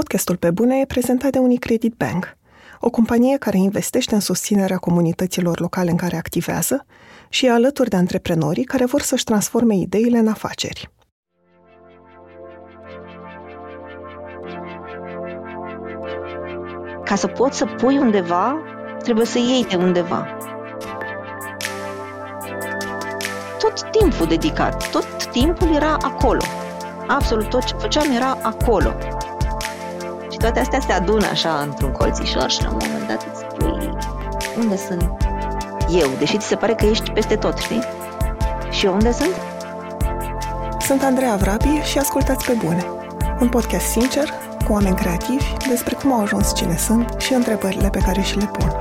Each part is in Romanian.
Podcastul Pe Bune e prezentat de Unicredit Bank, o companie care investește în susținerea comunităților locale în care activează și e alături de antreprenorii care vor să-și transforme ideile în afaceri. Ca să poți să pui undeva, trebuie să iei de undeva. Tot timpul dedicat, tot timpul era acolo. Absolut tot ce făceam era acolo toate astea se adună așa într-un colțișor și la un moment dat îți spui unde sunt eu, deși ți se pare că ești peste tot, știi? Și eu unde sunt? Sunt Andreea Vrabie și ascultați pe bune. Un podcast sincer, cu oameni creativi, despre cum au ajuns cine sunt și întrebările pe care și le pun.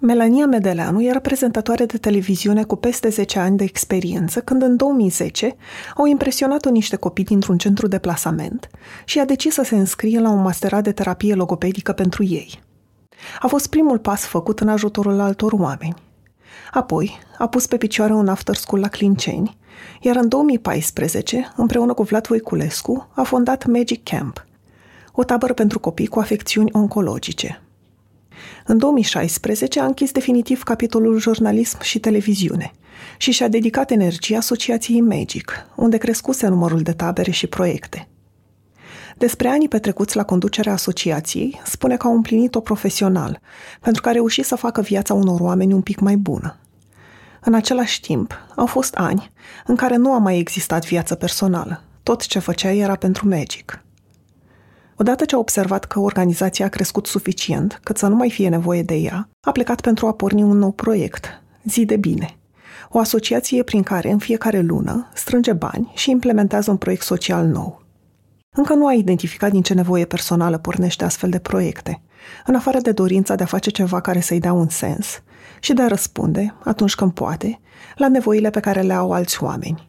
Melania Medeleanu era prezentatoare de televiziune cu peste 10 ani de experiență când în 2010 au impresionat-o niște copii dintr-un centru de plasament și a decis să se înscrie la un masterat de terapie logopedică pentru ei. A fost primul pas făcut în ajutorul altor oameni. Apoi a pus pe picioare un after school la Clinceni, iar în 2014, împreună cu Vlad Voiculescu, a fondat Magic Camp, o tabără pentru copii cu afecțiuni oncologice – în 2016 a închis definitiv capitolul jurnalism și televiziune și și-a dedicat energia asociației Magic, unde crescuse numărul de tabere și proiecte. Despre anii petrecuți la conducerea asociației, spune că a împlinit-o profesional, pentru că a reușit să facă viața unor oameni un pic mai bună. În același timp, au fost ani în care nu a mai existat viață personală. Tot ce făcea era pentru Magic – Odată ce a observat că organizația a crescut suficient cât să nu mai fie nevoie de ea, a plecat pentru a porni un nou proiect, Zi de Bine, o asociație prin care în fiecare lună strânge bani și implementează un proiect social nou. Încă nu a identificat din ce nevoie personală pornește astfel de proiecte, în afară de dorința de a face ceva care să-i dea un sens și de a răspunde, atunci când poate, la nevoile pe care le au alți oameni.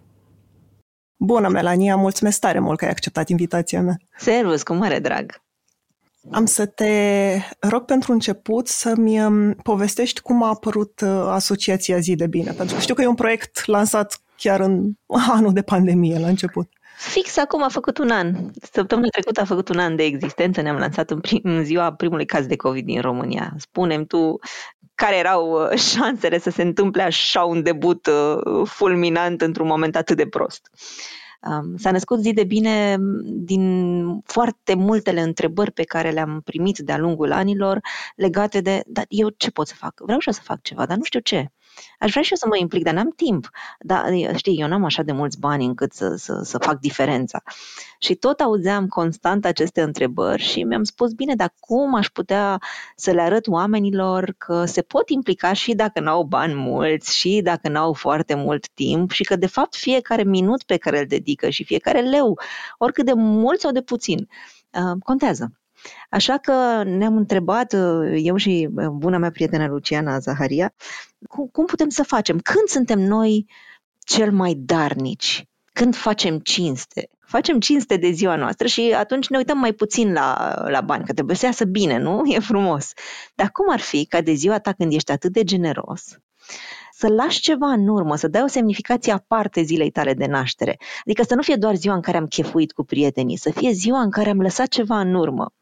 Bună, Melania, mulțumesc tare mult că ai acceptat invitația mea. Servus, cu mare drag. Am să te rog pentru început să-mi um, povestești cum a apărut uh, Asociația Zi de Bine, pentru că știu că e un proiect lansat chiar în anul de pandemie, la început. Fix acum a făcut un an. Săptămâna trecută a făcut un an de existență. Ne-am lansat în, prim, în ziua primului caz de COVID din România. Spunem tu care erau uh, șansele să se întâmple așa un debut uh, fulminant într-un moment atât de prost. Um, s-a născut zi de bine din foarte multele întrebări pe care le-am primit de-a lungul anilor legate de, dar eu ce pot să fac? Vreau și eu să fac ceva, dar nu știu ce. Aș vrea și eu să mă implic, dar n-am timp. Dar știi, eu n-am așa de mulți bani încât să, să, să fac diferența. Și tot auzeam constant aceste întrebări și mi-am spus, bine, dar cum aș putea să le arăt oamenilor că se pot implica și dacă n-au bani mulți și dacă n-au foarte mult timp și că, de fapt, fiecare minut pe care îl dedică și fiecare leu, oricât de mult sau de puțin, uh, contează. Așa că ne-am întrebat, uh, eu și uh, buna mea prietenă Luciana Zaharia, cum, cum putem să facem? Când suntem noi cel mai darnici? Când facem cinste? Facem cinste de ziua noastră și atunci ne uităm mai puțin la, la bani, că trebuie să iasă bine, nu? E frumos. Dar cum ar fi ca de ziua ta când ești atât de generos, să lași ceva în urmă, să dai o semnificație aparte zilei tale de naștere. Adică să nu fie doar ziua în care am chefuit cu prietenii, să fie ziua în care am lăsat ceva în urmă.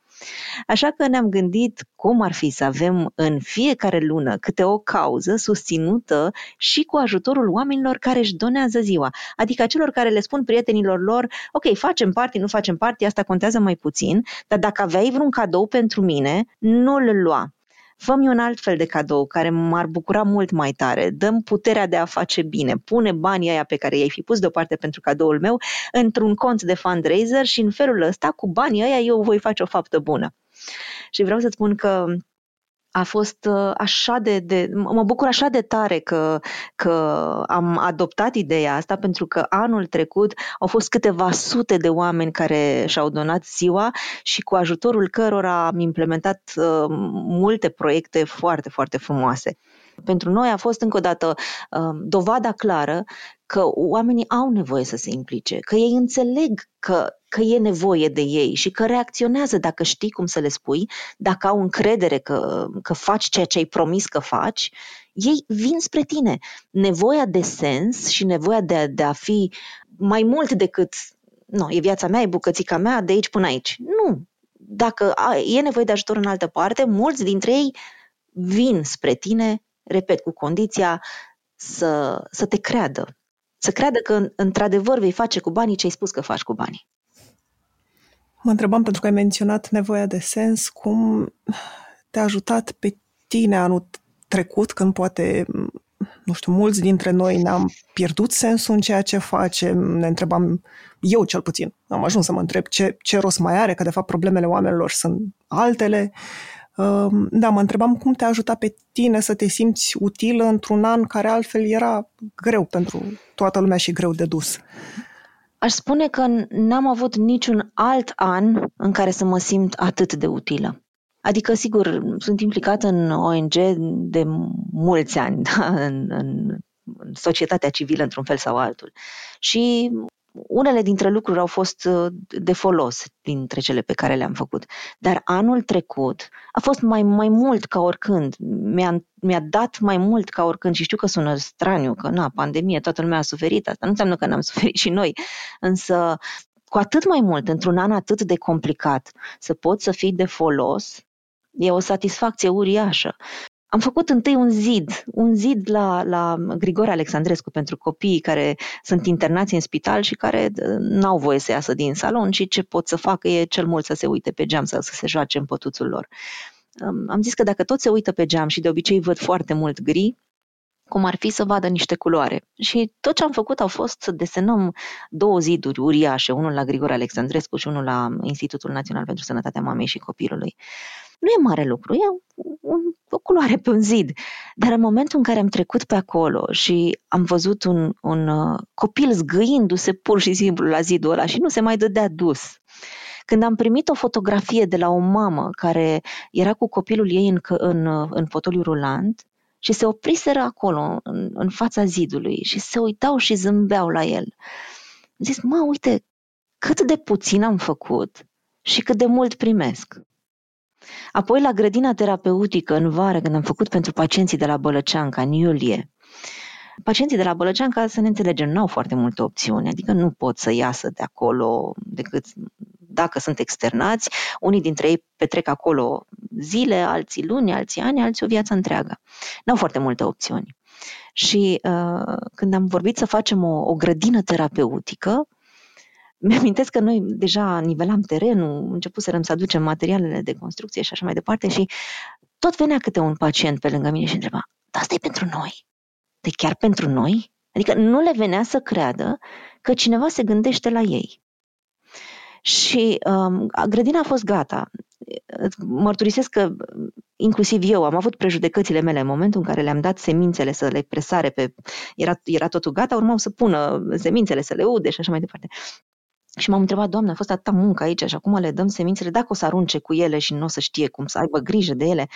Așa că ne-am gândit cum ar fi să avem în fiecare lună câte o cauză susținută și cu ajutorul oamenilor care își donează ziua. Adică celor care le spun prietenilor lor, ok, facem party, nu facem party, asta contează mai puțin, dar dacă aveai vreun cadou pentru mine, nu-l lua fă-mi un alt fel de cadou care m-ar bucura mult mai tare, dăm puterea de a face bine, pune banii aia pe care i-ai fi pus deoparte pentru cadoul meu într-un cont de fundraiser și în felul ăsta, cu banii aia, eu voi face o faptă bună. Și vreau să spun că a fost uh, așa de, de mă bucur așa de tare că, că am adoptat ideea asta pentru că anul trecut au fost câteva sute de oameni care și-au donat ziua și cu ajutorul cărora am implementat uh, multe proiecte foarte, foarte frumoase. Pentru noi a fost încă o dată uh, dovada clară că oamenii au nevoie să se implice, că ei înțeleg că, că e nevoie de ei și că reacționează dacă știi cum să le spui, dacă au încredere că, că faci ceea ce ai promis că faci, ei vin spre tine. Nevoia de sens și nevoia de a, de a fi mai mult decât nu, e viața mea, e bucățica mea, de aici până aici. Nu. Dacă e nevoie de ajutor în altă parte, mulți dintre ei vin spre tine, repet, cu condiția să, să te creadă. Să creadă că într-adevăr vei face cu banii ce ai spus că faci cu banii. Mă întrebam, pentru că ai menționat nevoia de sens, cum te-a ajutat pe tine anul trecut, când poate, nu știu, mulți dintre noi ne-am pierdut sensul în ceea ce facem, ne întrebam, eu cel puțin, am ajuns să mă întreb ce, ce rost mai are, că de fapt problemele oamenilor sunt altele. Ehm, da, mă întrebam cum te-a ajutat pe tine să te simți utilă într-un an care altfel era greu pentru toată lumea și greu de dus. Aș spune că n-am avut niciun alt an în care să mă simt atât de utilă. Adică, sigur, sunt implicată în ONG de mulți ani, da? în, în, în societatea civilă, într-un fel sau altul. Și unele dintre lucruri au fost uh, de folos dintre cele pe care le-am făcut. Dar anul trecut a fost mai, mai mult ca oricând. Mi-a, mi-a dat mai mult ca oricând și știu că sună straniu, că na, pandemie, toată lumea a suferit. Asta nu înseamnă că n-am suferit și noi. Însă, cu atât mai mult, într-un an atât de complicat, să poți să fii de folos, e o satisfacție uriașă. Am făcut întâi un zid, un zid la, la Grigore Alexandrescu pentru copiii care sunt internați în spital și care n-au voie să iasă din salon și ce pot să facă e cel mult să se uite pe geam sau să se joace în pătuțul lor. Am zis că dacă tot se uită pe geam și de obicei văd foarte mult gri, cum ar fi să vadă niște culoare. Și tot ce am făcut a fost să desenăm două ziduri uriașe, unul la Grigore Alexandrescu și unul la Institutul Național pentru Sănătatea Mamei și Copilului. Nu e mare lucru, e un, o culoare pe un zid. Dar în momentul în care am trecut pe acolo și am văzut un, un uh, copil zgâindu-se pur și simplu la zidul ăla și nu se mai dădea dus, când am primit o fotografie de la o mamă care era cu copilul ei în, în, în fotoliu rulant și se opriseră acolo, în, în fața zidului și se uitau și zâmbeau la el. Am zis, mă, uite, cât de puțin am făcut și cât de mult primesc. Apoi la grădina terapeutică în vară, când am făcut pentru pacienții de la Bălăceanca, în iulie, Pacienții de la Bălăceanca, să ne înțelegem, nu au foarte multe opțiuni, adică nu pot să iasă de acolo decât dacă sunt externați. Unii dintre ei petrec acolo zile, alții luni, alții ani, alții o viață întreagă. Nu au foarte multe opțiuni. Și uh, când am vorbit să facem o, o grădină terapeutică, mi-amintesc că noi deja nivelam terenul, începuserăm să aducem materialele de construcție și așa mai departe și tot venea câte un pacient pe lângă mine și întreba, dar asta e pentru noi? De chiar pentru noi? Adică nu le venea să creadă că cineva se gândește la ei. Și um, grădina a fost gata. Mărturisesc că inclusiv eu am avut prejudecățile mele în momentul în care le-am dat semințele să le presare pe... Era, era totul gata, urmau să pună semințele, să le ude și așa mai departe. Și m-am întrebat, Doamne, a fost atâta muncă aici și acum le dăm semințele, dacă o să arunce cu ele și nu o să știe cum să aibă grijă de ele.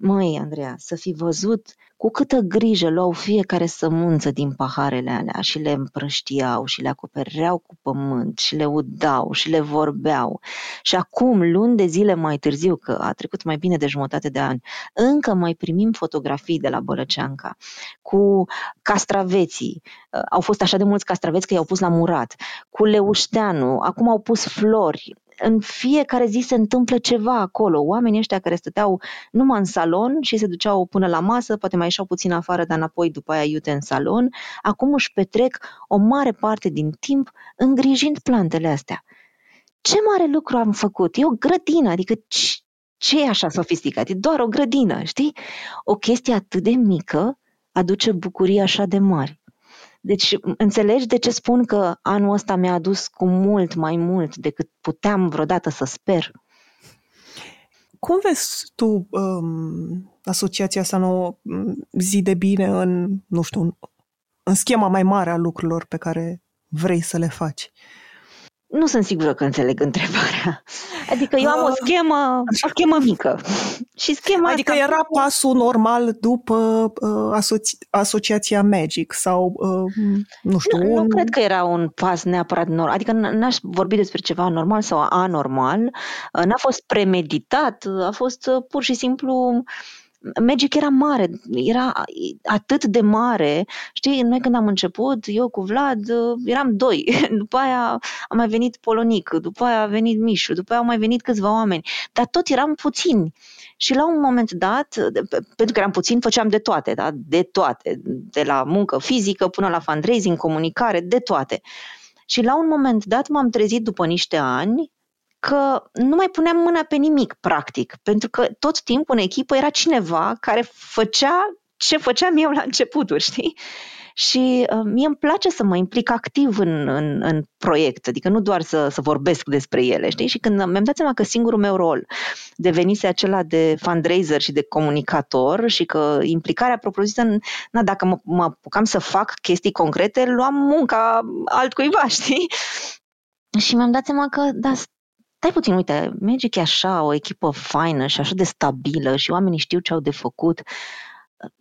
Măi, Andreea, să fi văzut cu câtă grijă luau fiecare sămânță din paharele alea și le împrăștiau și le acopereau cu pământ și le udau și le vorbeau. Și acum, luni de zile mai târziu, că a trecut mai bine de jumătate de ani, încă mai primim fotografii de la Bălăceanca cu castraveții. Au fost așa de mulți castraveți că i-au pus la murat. Cu leușteanu, acum au pus flori în fiecare zi se întâmplă ceva acolo. Oamenii ăștia care stăteau numai în salon și se duceau până la masă, poate mai ieșeau puțin afară, dar înapoi după aia iute în salon, acum își petrec o mare parte din timp îngrijind plantele astea. Ce mare lucru am făcut? E o grădină, adică ce e așa sofisticat? E doar o grădină, știi? O chestie atât de mică aduce bucurii așa de mari. Deci înțelegi de ce spun că anul ăsta mi-a adus cu mult mai mult decât puteam vreodată să sper. Cum vezi tu um, asociația asta nouă zi de bine în, nu știu, în, în schema mai mare a lucrurilor pe care vrei să le faci? Nu sunt sigură că înțeleg întrebarea. Adică eu am o ah. schemă, o schemă mică. Și schema adică asta era pasul normal după uh, asoci- asociația Magic sau, uh, nu știu... Nu, un... nu cred că era un pas neapărat normal. Adică n-aș vorbi despre ceva normal sau anormal. Uh, n-a fost premeditat, a fost uh, pur și simplu Magic era mare, era atât de mare. Știi, noi când am început, eu cu Vlad, eram doi. După aia a mai venit Polonic, după aia a venit Mișu, după aia au mai venit câțiva oameni. Dar tot eram puțini. Și la un moment dat, pentru că eram puțin, făceam de toate, da? de toate, de la muncă fizică până la fundraising, comunicare, de toate. Și la un moment dat m-am trezit după niște ani că nu mai puneam mâna pe nimic, practic, pentru că tot timpul în echipă era cineva care făcea ce făceam eu la începuturi, știi? Și uh, mie îmi place să mă implic activ în, în, în proiect, adică nu doar să, să vorbesc despre ele, știi? Și când mi-am dat seama că singurul meu rol devenise acela de fundraiser și de comunicator și că implicarea propriu-zisă, na, dacă mă, mă apucam să fac chestii concrete, luam munca altcuiva, știi? Și mi-am dat seama că, da, stai puțin, uite, Magic e așa, o echipă faină și așa de stabilă și oamenii știu ce au de făcut.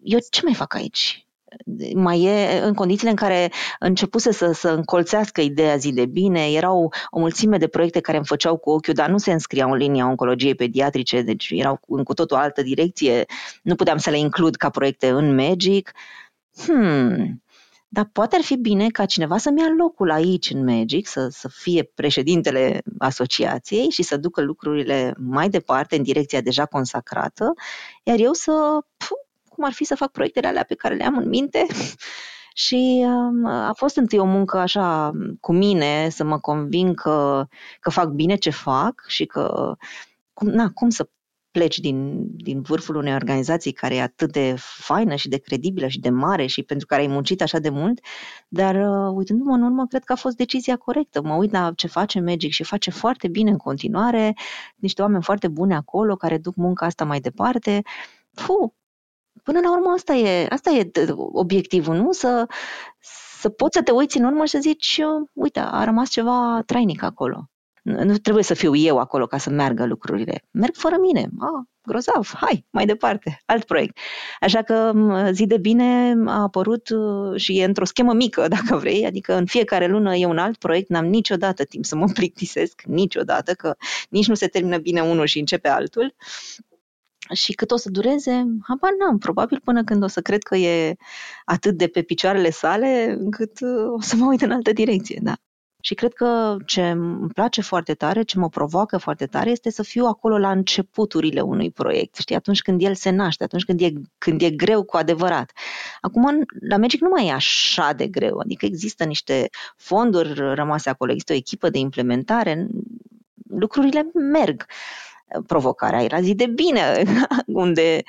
Eu ce mai fac aici? mai e în condițiile în care începuse să, să încolțească ideea zi de bine, erau o mulțime de proiecte care îmi făceau cu ochiul, dar nu se înscriau în linia oncologiei pediatrice, deci erau în cu totul altă direcție, nu puteam să le includ ca proiecte în Magic. Hmm, dar poate ar fi bine ca cineva să-mi ia locul aici în Magic, să, să fie președintele asociației și să ducă lucrurile mai departe în direcția deja consacrată, iar eu să, puh, cum ar fi să fac proiectele alea pe care le am în minte. Și um, a fost întâi o muncă așa cu mine, să mă convin că, că fac bine ce fac și că cum, na, cum să pleci din, din vârful unei organizații care e atât de faină și de credibilă și de mare și pentru care ai muncit așa de mult, dar uh, uitându-mă în urmă, cred că a fost decizia corectă. Mă uit la ce face Magic și face foarte bine în continuare, niște oameni foarte buni acolo care duc munca asta mai departe. Puh, până la urmă asta e, asta e obiectivul, nu? Să, să poți să te uiți în urmă și să zici, uite, a rămas ceva trainic acolo. Nu trebuie să fiu eu acolo ca să meargă lucrurile. Merg fără mine. Ah, grozav, hai, mai departe, alt proiect. Așa că zi de bine a apărut uh, și e într-o schemă mică, dacă vrei, adică în fiecare lună e un alt proiect, n-am niciodată timp să mă plictisesc, niciodată, că nici nu se termină bine unul și începe altul. Și cât o să dureze, habar n-am, probabil până când o să cred că e atât de pe picioarele sale, încât uh, o să mă uit în altă direcție, da. Și cred că ce îmi place foarte tare, ce mă provoacă foarte tare, este să fiu acolo la începuturile unui proiect, știi, atunci când el se naște, atunci când e, când e greu cu adevărat. Acum, la Magic nu mai e așa de greu, adică există niște fonduri rămase acolo, există o echipă de implementare, lucrurile merg provocarea era zi de bine, unde,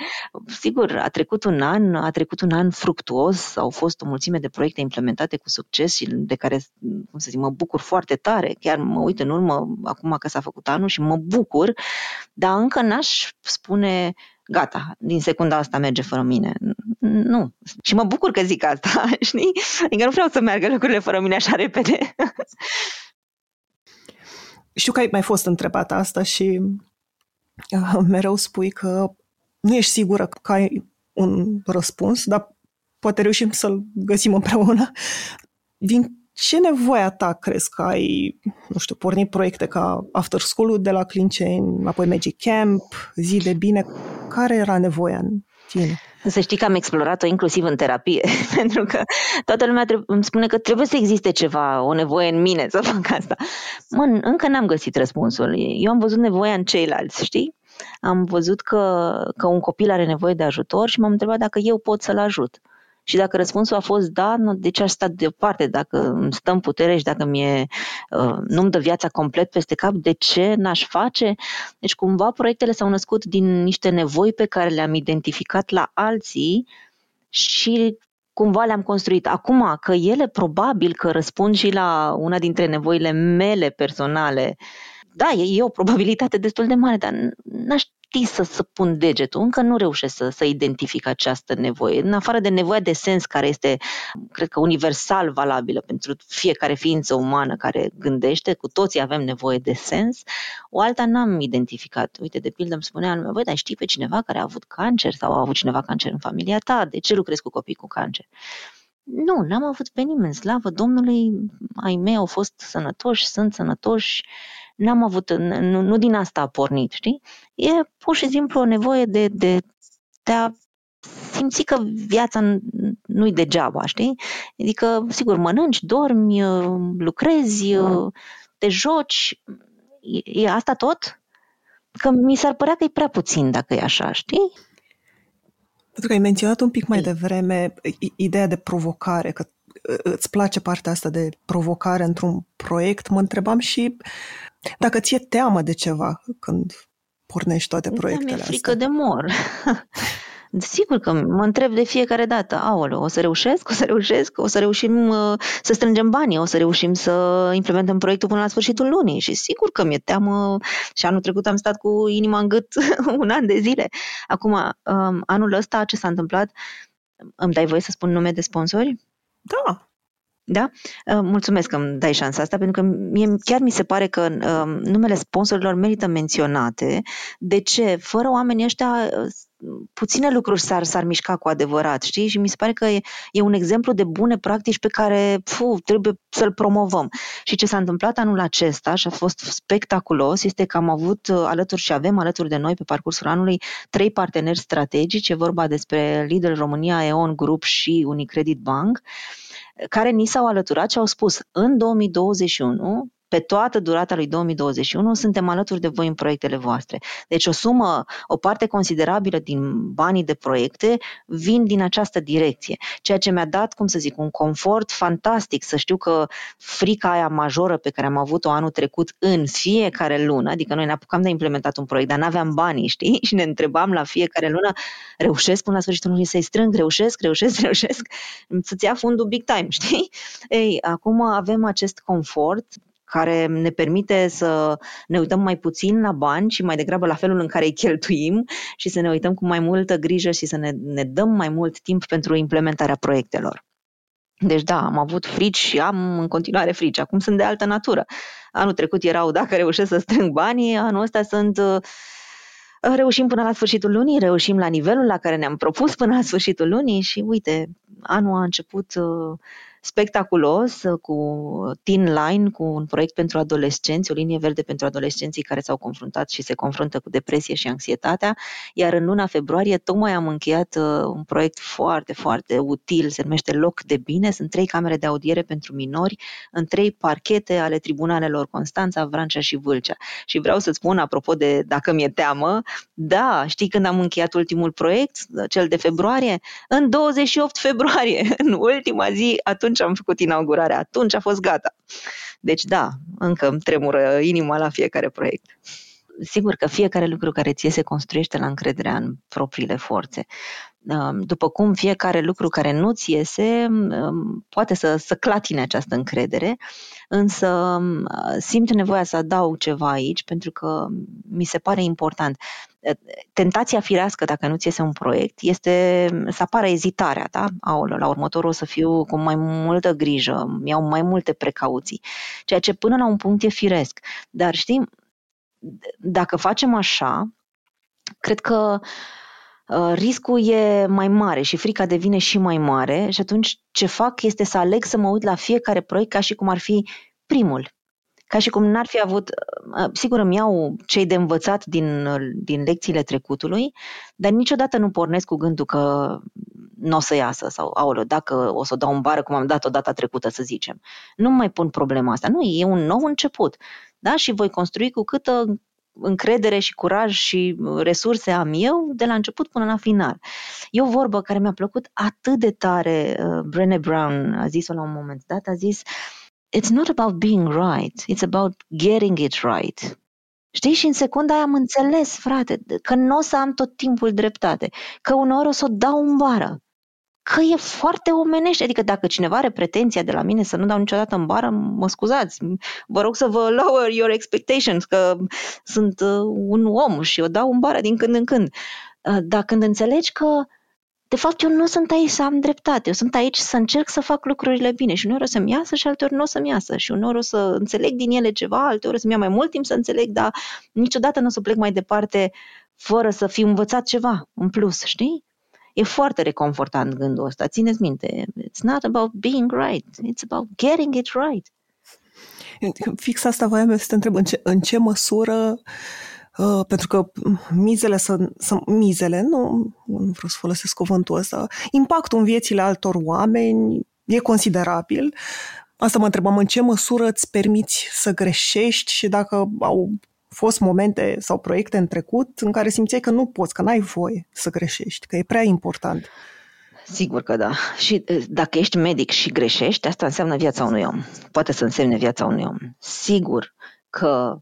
sigur, a trecut un an, a trecut un an fructuos, au fost o mulțime de proiecte implementate cu succes și de care, cum să zic, mă bucur foarte tare. Chiar mă uit în urmă, acum că s-a făcut anul și mă bucur, dar încă n-aș spune gata, din secunda asta merge fără mine. Nu. Și mă bucur că zic asta, știi? Adică nu vreau să meargă lucrurile fără mine așa repede. Știu că ai mai fost întrebată asta și mereu spui că nu ești sigură că ai un răspuns, dar poate reușim să-l găsim împreună. Din ce nevoia ta crezi că ai, nu știu, pornit proiecte ca After School de la Clinceni, apoi Magic Camp, Zi de Bine? Care era nevoia în tine? Să știi că am explorat-o inclusiv în terapie, pentru că toată lumea îmi spune că trebuie să existe ceva, o nevoie în mine să fac asta. Mă, încă n-am găsit răspunsul. Eu am văzut nevoia în ceilalți, știi? Am văzut că, că un copil are nevoie de ajutor și m-am întrebat dacă eu pot să-l ajut. Și dacă răspunsul a fost da, nu, de ce aș sta deoparte? Dacă îmi stă în putere și dacă mie, uh, nu-mi dă viața complet peste cap, de ce n-aș face? Deci cumva proiectele s-au născut din niște nevoi pe care le-am identificat la alții și cumva le-am construit. Acum că ele probabil că răspund și la una dintre nevoile mele personale, da, e, e o probabilitate destul de mare, dar n-aș ști să, să pun degetul. Încă nu reușesc să, să identific această nevoie. În afară de nevoia de sens, care este, cred că, universal valabilă pentru fiecare ființă umană care gândește, cu toții avem nevoie de sens, o alta n-am identificat. Uite, de pildă îmi spunea lumea, băi, dar știi pe cineva care a avut cancer sau a avut cineva cancer în familia ta? De ce lucrezi cu copii cu cancer? Nu, n-am avut pe nimeni, slavă Domnului, ai mei au fost sănătoși, sunt sănătoși, n-am avut, nu, nu din asta a pornit, știi? E pur și simplu o nevoie de, de de a simți că viața nu-i degeaba, știi? Adică, sigur, mănânci, dormi, lucrezi, te joci, e, e asta tot? Că mi s-ar părea că e prea puțin dacă e așa, știi? Pentru că ai menționat un pic mai devreme ideea de provocare, că îți place partea asta de provocare într-un proiect, mă întrebam și dacă ți-e teamă de ceva când pornești toate proiectele astea. Mi-e frică de mor. Sigur că mă întreb de fiecare dată, aoleu, o să reușesc, o să reușesc, o să reușim uh, să strângem banii, o să reușim să implementăm proiectul până la sfârșitul lunii și sigur că mi-e teamă și anul trecut am stat cu inima în gât un an de zile. Acum, um, anul ăsta ce s-a întâmplat, îmi dai voie să spun nume de sponsori? Da, da? Uh, mulțumesc că îmi dai șansa asta, pentru că mie chiar mi se pare că um, numele sponsorilor merită menționate. De ce? Fără oamenii ăștia, uh, puține lucruri s-ar, s-ar mișca cu adevărat, știi? Și mi se pare că e, e un exemplu de bune practici pe care puh, trebuie să-l promovăm. Și ce s-a întâmplat anul acesta și a fost spectaculos este că am avut uh, alături și avem alături de noi pe parcursul anului trei parteneri strategici, e vorba despre Lidl România, EON Group și Unicredit Bank care ni s-au alăturat și au spus în 2021 pe toată durata lui 2021 suntem alături de voi în proiectele voastre. Deci o sumă, o parte considerabilă din banii de proiecte vin din această direcție, ceea ce mi-a dat, cum să zic, un confort fantastic să știu că frica aia majoră pe care am avut-o anul trecut în fiecare lună, adică noi ne apucam de implementat un proiect, dar n-aveam banii, știi? Și ne întrebam la fiecare lună, reușesc până la sfârșitul lunii să-i strâng, reușesc, reușesc, reușesc, să-ți ia fundul big time, știi? Ei, acum avem acest confort care ne permite să ne uităm mai puțin la bani și mai degrabă la felul în care îi cheltuim și să ne uităm cu mai multă grijă și să ne, ne dăm mai mult timp pentru implementarea proiectelor. Deci da, am avut frici și am în continuare frici. Acum sunt de altă natură. Anul trecut erau dacă reușesc să strâng banii, anul ăsta sunt uh, reușim până la sfârșitul lunii, reușim la nivelul la care ne-am propus până la sfârșitul lunii și uite, anul a început uh, spectaculos uh, cu Teen Line, cu un proiect pentru adolescenți, o linie verde pentru adolescenții care s-au confruntat și se confruntă cu depresie și anxietatea, iar în luna februarie tocmai am încheiat uh, un proiect foarte, foarte util, se numește Loc de Bine, sunt trei camere de audiere pentru minori în trei parchete ale tribunalelor Constanța, Vrancea și Vâlcea. Și vreau să spun, apropo de dacă mi-e teamă, da, știi când am încheiat ultimul proiect, cel de februarie? În 28 februarie, în ultima zi, atunci atunci am făcut inaugurarea, atunci a fost gata. Deci da, încă îmi tremură inima la fiecare proiect. Sigur că fiecare lucru care ție se construiește la încrederea în propriile forțe. După cum fiecare lucru care nu ți iese poate să, să clatine această încredere, însă simt nevoia să adaug ceva aici pentru că mi se pare important. Tentația firească, dacă nu ți iese un proiect, este să apară ezitarea, da? Aolă, la următorul o să fiu cu mai multă grijă, iau mai multe precauții, ceea ce până la un punct e firesc. Dar știi, dacă facem așa, cred că uh, riscul e mai mare și frica devine și mai mare și atunci ce fac este să aleg să mă uit la fiecare proiect ca și cum ar fi primul. Ca și cum n-ar fi avut, uh, sigur îmi iau cei de învățat din, din lecțiile trecutului, dar niciodată nu pornesc cu gândul că nu o să iasă sau, aolă, dacă o să o dau în bară cum am dat-o data trecută, să zicem. Nu mai pun problema asta. Nu, e un nou început. Da? Și voi construi cu câtă încredere și curaj și resurse am eu de la început până la final. E o vorbă care mi-a plăcut atât de tare. Uh, Brené Brown a zis-o la un moment dat, a zis It's not about being right, it's about getting it right. Știi? Și în secunda aia am înțeles, frate, că nu o să am tot timpul dreptate, că uneori o să o dau în bară, că e foarte omenește. Adică dacă cineva are pretenția de la mine să nu dau niciodată în bară, mă scuzați, vă rog să vă lower your expectations, că sunt uh, un om și o dau în bară din când în când. Uh, dar când înțelegi că de fapt, eu nu sunt aici să am dreptate, eu sunt aici să încerc să fac lucrurile bine și uneori o să-mi iasă și alteori nu o să-mi iasă și uneori o să înțeleg din ele ceva, alteori o să-mi ia mai mult timp să înțeleg, dar niciodată nu o să plec mai departe fără să fi învățat ceva în plus, știi? E foarte reconfortant gândul ăsta, țineți minte. It's not about being right, it's about getting it right. Fix asta voiam să te întreb, în ce, în ce măsură Uh, pentru că mizele sunt, sunt mizele, nu, nu vreau să folosesc cuvântul ăsta, impactul în viețile altor oameni e considerabil. Asta mă întrebam, în ce măsură îți permiți să greșești și dacă au fost momente sau proiecte în trecut în care simțeai că nu poți, că n-ai voie să greșești, că e prea important. Sigur că da. Și dacă ești medic și greșești, asta înseamnă viața unui om. Poate să însemne viața unui om. Sigur că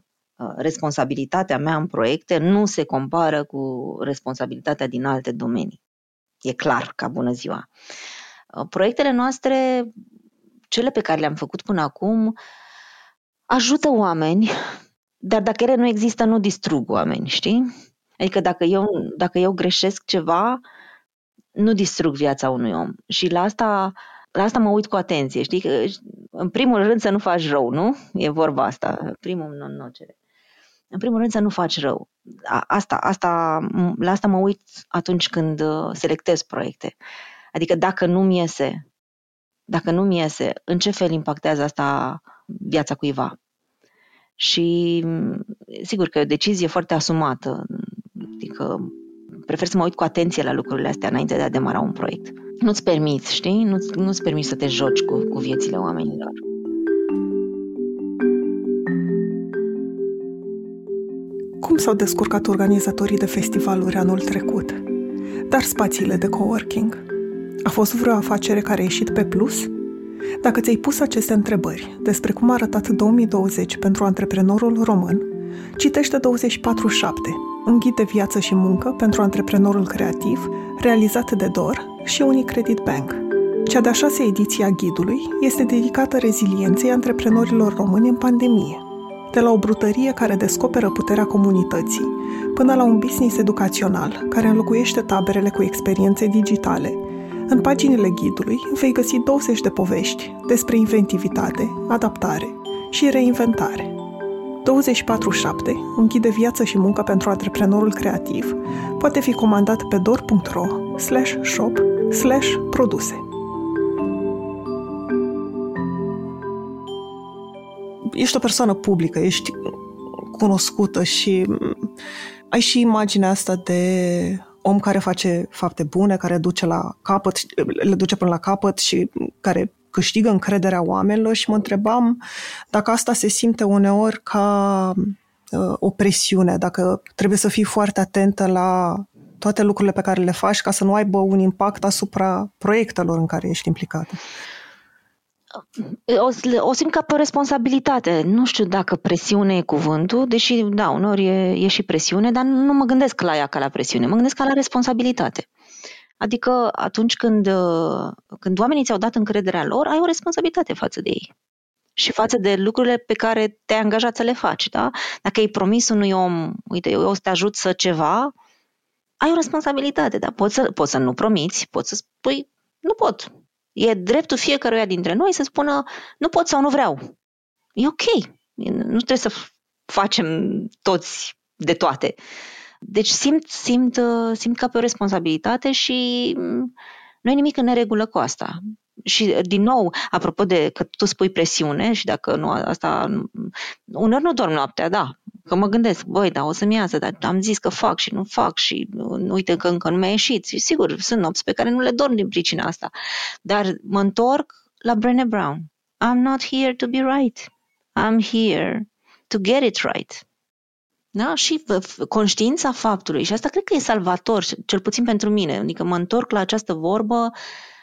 responsabilitatea mea în proiecte nu se compară cu responsabilitatea din alte domenii. E clar, ca bună ziua. Proiectele noastre, cele pe care le-am făcut până acum, ajută oameni, dar dacă ele nu există, nu distrug oameni, știi? Adică dacă eu, dacă eu greșesc ceva, nu distrug viața unui om. Și la asta, la asta mă uit cu atenție, știi? Că, în primul rând să nu faci rău, nu? E vorba asta, primul non-nocere. În primul rând să nu faci rău. Asta, asta, la asta mă uit atunci când uh, selectez proiecte. Adică dacă nu-mi iese, dacă nu-mi iese, în ce fel impactează asta viața cuiva? Și sigur că e o decizie foarte asumată. Adică prefer să mă uit cu atenție la lucrurile astea înainte de a demara un proiect. Nu-ți permiți, știi? Nu-ți, nu-ți permiți să te joci cu, cu viețile oamenilor. Cum s-au descurcat organizatorii de festivaluri anul trecut? Dar spațiile de coworking? A fost vreo afacere care a ieșit pe plus? Dacă ți-ai pus aceste întrebări despre cum a arătat 2020 pentru antreprenorul român, citește 24-7, un ghid de viață și muncă pentru antreprenorul creativ, realizat de DOR și Unicredit Bank. Cea de-a șasea ediție a ghidului este dedicată rezilienței antreprenorilor români în pandemie de la o brutărie care descoperă puterea comunității, până la un business educațional care înlocuiește taberele cu experiențe digitale. În paginile ghidului vei găsi 20 de povești despre inventivitate, adaptare și reinventare. 24-7, un ghid de viață și muncă pentru antreprenorul creativ, poate fi comandat pe dor.ro slash shop slash produse. ești o persoană publică, ești cunoscută și ai și imaginea asta de om care face fapte bune, care duce la capăt, le duce până la capăt și care câștigă încrederea oamenilor și mă întrebam dacă asta se simte uneori ca uh, o presiune, dacă trebuie să fii foarte atentă la toate lucrurile pe care le faci ca să nu aibă un impact asupra proiectelor în care ești implicată o, o simt ca pe o responsabilitate. Nu știu dacă presiune e cuvântul, deși, da, uneori e, e și presiune, dar nu mă gândesc la ea ca la presiune, mă gândesc ca la responsabilitate. Adică atunci când, când oamenii ți-au dat încrederea lor, ai o responsabilitate față de ei și față de lucrurile pe care te-ai angajat să le faci. Da? Dacă ai promis unui om, uite, eu o să te ajut să ceva, ai o responsabilitate, da? Poți să, poți să nu promiți, poți să spui, nu pot, E dreptul fiecăruia dintre noi să spună nu pot sau nu vreau. E ok. Nu trebuie să facem toți de toate. Deci simt, simt, simt ca pe o responsabilitate și nu e nimic în neregulă cu asta. Și, din nou, apropo de că tu spui presiune și dacă nu asta... Uneori nu dorm noaptea, da, Că mă gândesc, băi, da, o să-mi iasă, dar am zis că fac și nu fac și uite că încă nu mi-a ieșit. Și sigur, sunt nopți pe care nu le dorm din pricina asta. Dar mă întorc la Brené Brown. I'm not here to be right. I'm here to get it right. Da? Și conștiința faptului, și asta cred că e salvator, cel puțin pentru mine, adică mă întorc la această vorbă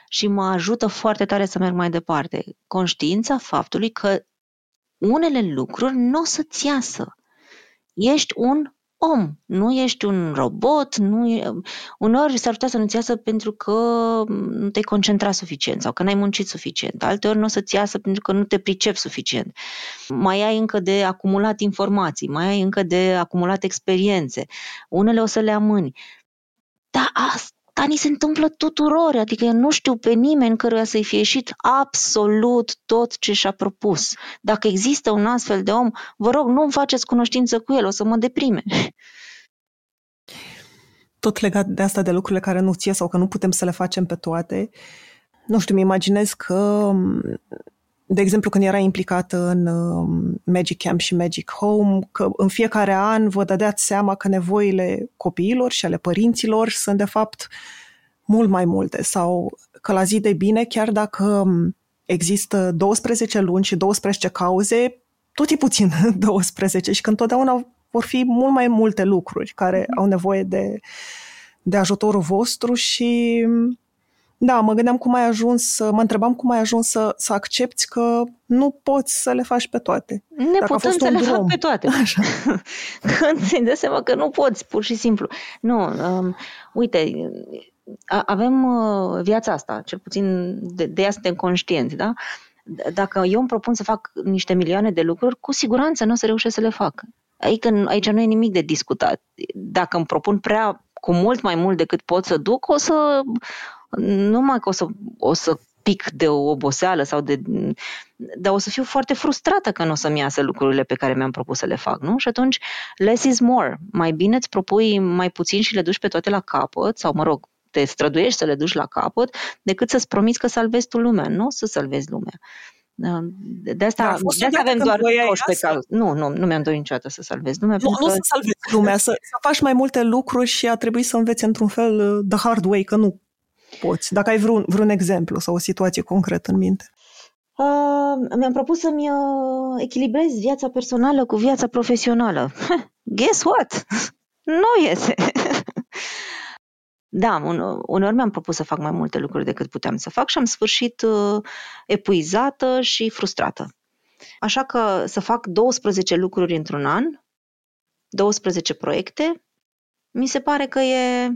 și mă ajută foarte tare să merg mai departe. Conștiința faptului că unele lucruri nu o să-ți iasă. Ești un om, nu ești un robot, nu e... uneori s-ar putea să nu-ți iasă pentru că nu te-ai concentrat suficient sau că n-ai muncit suficient, alteori nu o să-ți iasă pentru că nu te pricepi suficient. Mai ai încă de acumulat informații, mai ai încă de acumulat experiențe, unele o să le amâni. Dar asta dar ni se întâmplă tuturor, adică eu nu știu pe nimeni căruia să-i fie ieșit absolut tot ce și-a propus. Dacă există un astfel de om, vă rog, nu-mi faceți cunoștință cu el, o să mă deprime. Tot legat de asta de lucrurile care nu ție sau că nu putem să le facem pe toate, nu știu, mi imaginez că de exemplu, când era implicat în um, Magic Camp și Magic Home, că în fiecare an vă dădeați seama că nevoile copiilor și ale părinților sunt, de fapt, mult mai multe sau că la zi de bine, chiar dacă um, există 12 luni și 12 cauze, tot e puțin 12 și că întotdeauna vor fi mult mai multe lucruri care mm-hmm. au nevoie de, de ajutorul vostru și da, mă gândeam cum ai ajuns, mă întrebam cum ai ajuns să, să accepti că nu poți să le faci pe toate. Ne Dacă putem să le drum. fac pe toate. Așa. Când ți dai seama că nu poți, pur și simplu. Nu, um, uite, avem uh, viața asta, cel puțin de, de ea suntem conștienți, da? Dacă eu îmi propun să fac niște milioane de lucruri, cu siguranță nu o să reușesc să le fac. Aici, aici nu e nimic de discutat. Dacă îmi propun prea cu mult mai mult decât pot să duc, o să numai că o să, o să pic de o oboseală sau de... Dar o să fiu foarte frustrată că nu o să-mi iasă lucrurile pe care mi-am propus să le fac, nu? Și atunci, less is more. Mai bine îți propui mai puțin și le duci pe toate la capăt, sau mă rog, te străduiești să le duci la capăt, decât să-ți promiți că salvezi tu lumea. Nu o să salvezi lumea. De asta, da, de asta avem doar 12 cauze. Nu, nu, nu mi-am dorit niciodată să salvez lumea. Nu, nu că... să salvezi lumea, să, să faci mai multe lucruri și a trebuit să înveți într-un fel uh, the hard way, că nu poți. Dacă ai vreun, vreun exemplu sau o situație concretă în minte. Uh, mi-am propus să-mi uh, echilibrez viața personală cu viața profesională. Guess what? nu iese. da, un, uneori mi-am propus să fac mai multe lucruri decât puteam să fac și am sfârșit uh, epuizată și frustrată. Așa că să fac 12 lucruri într-un an, 12 proiecte, mi se pare că e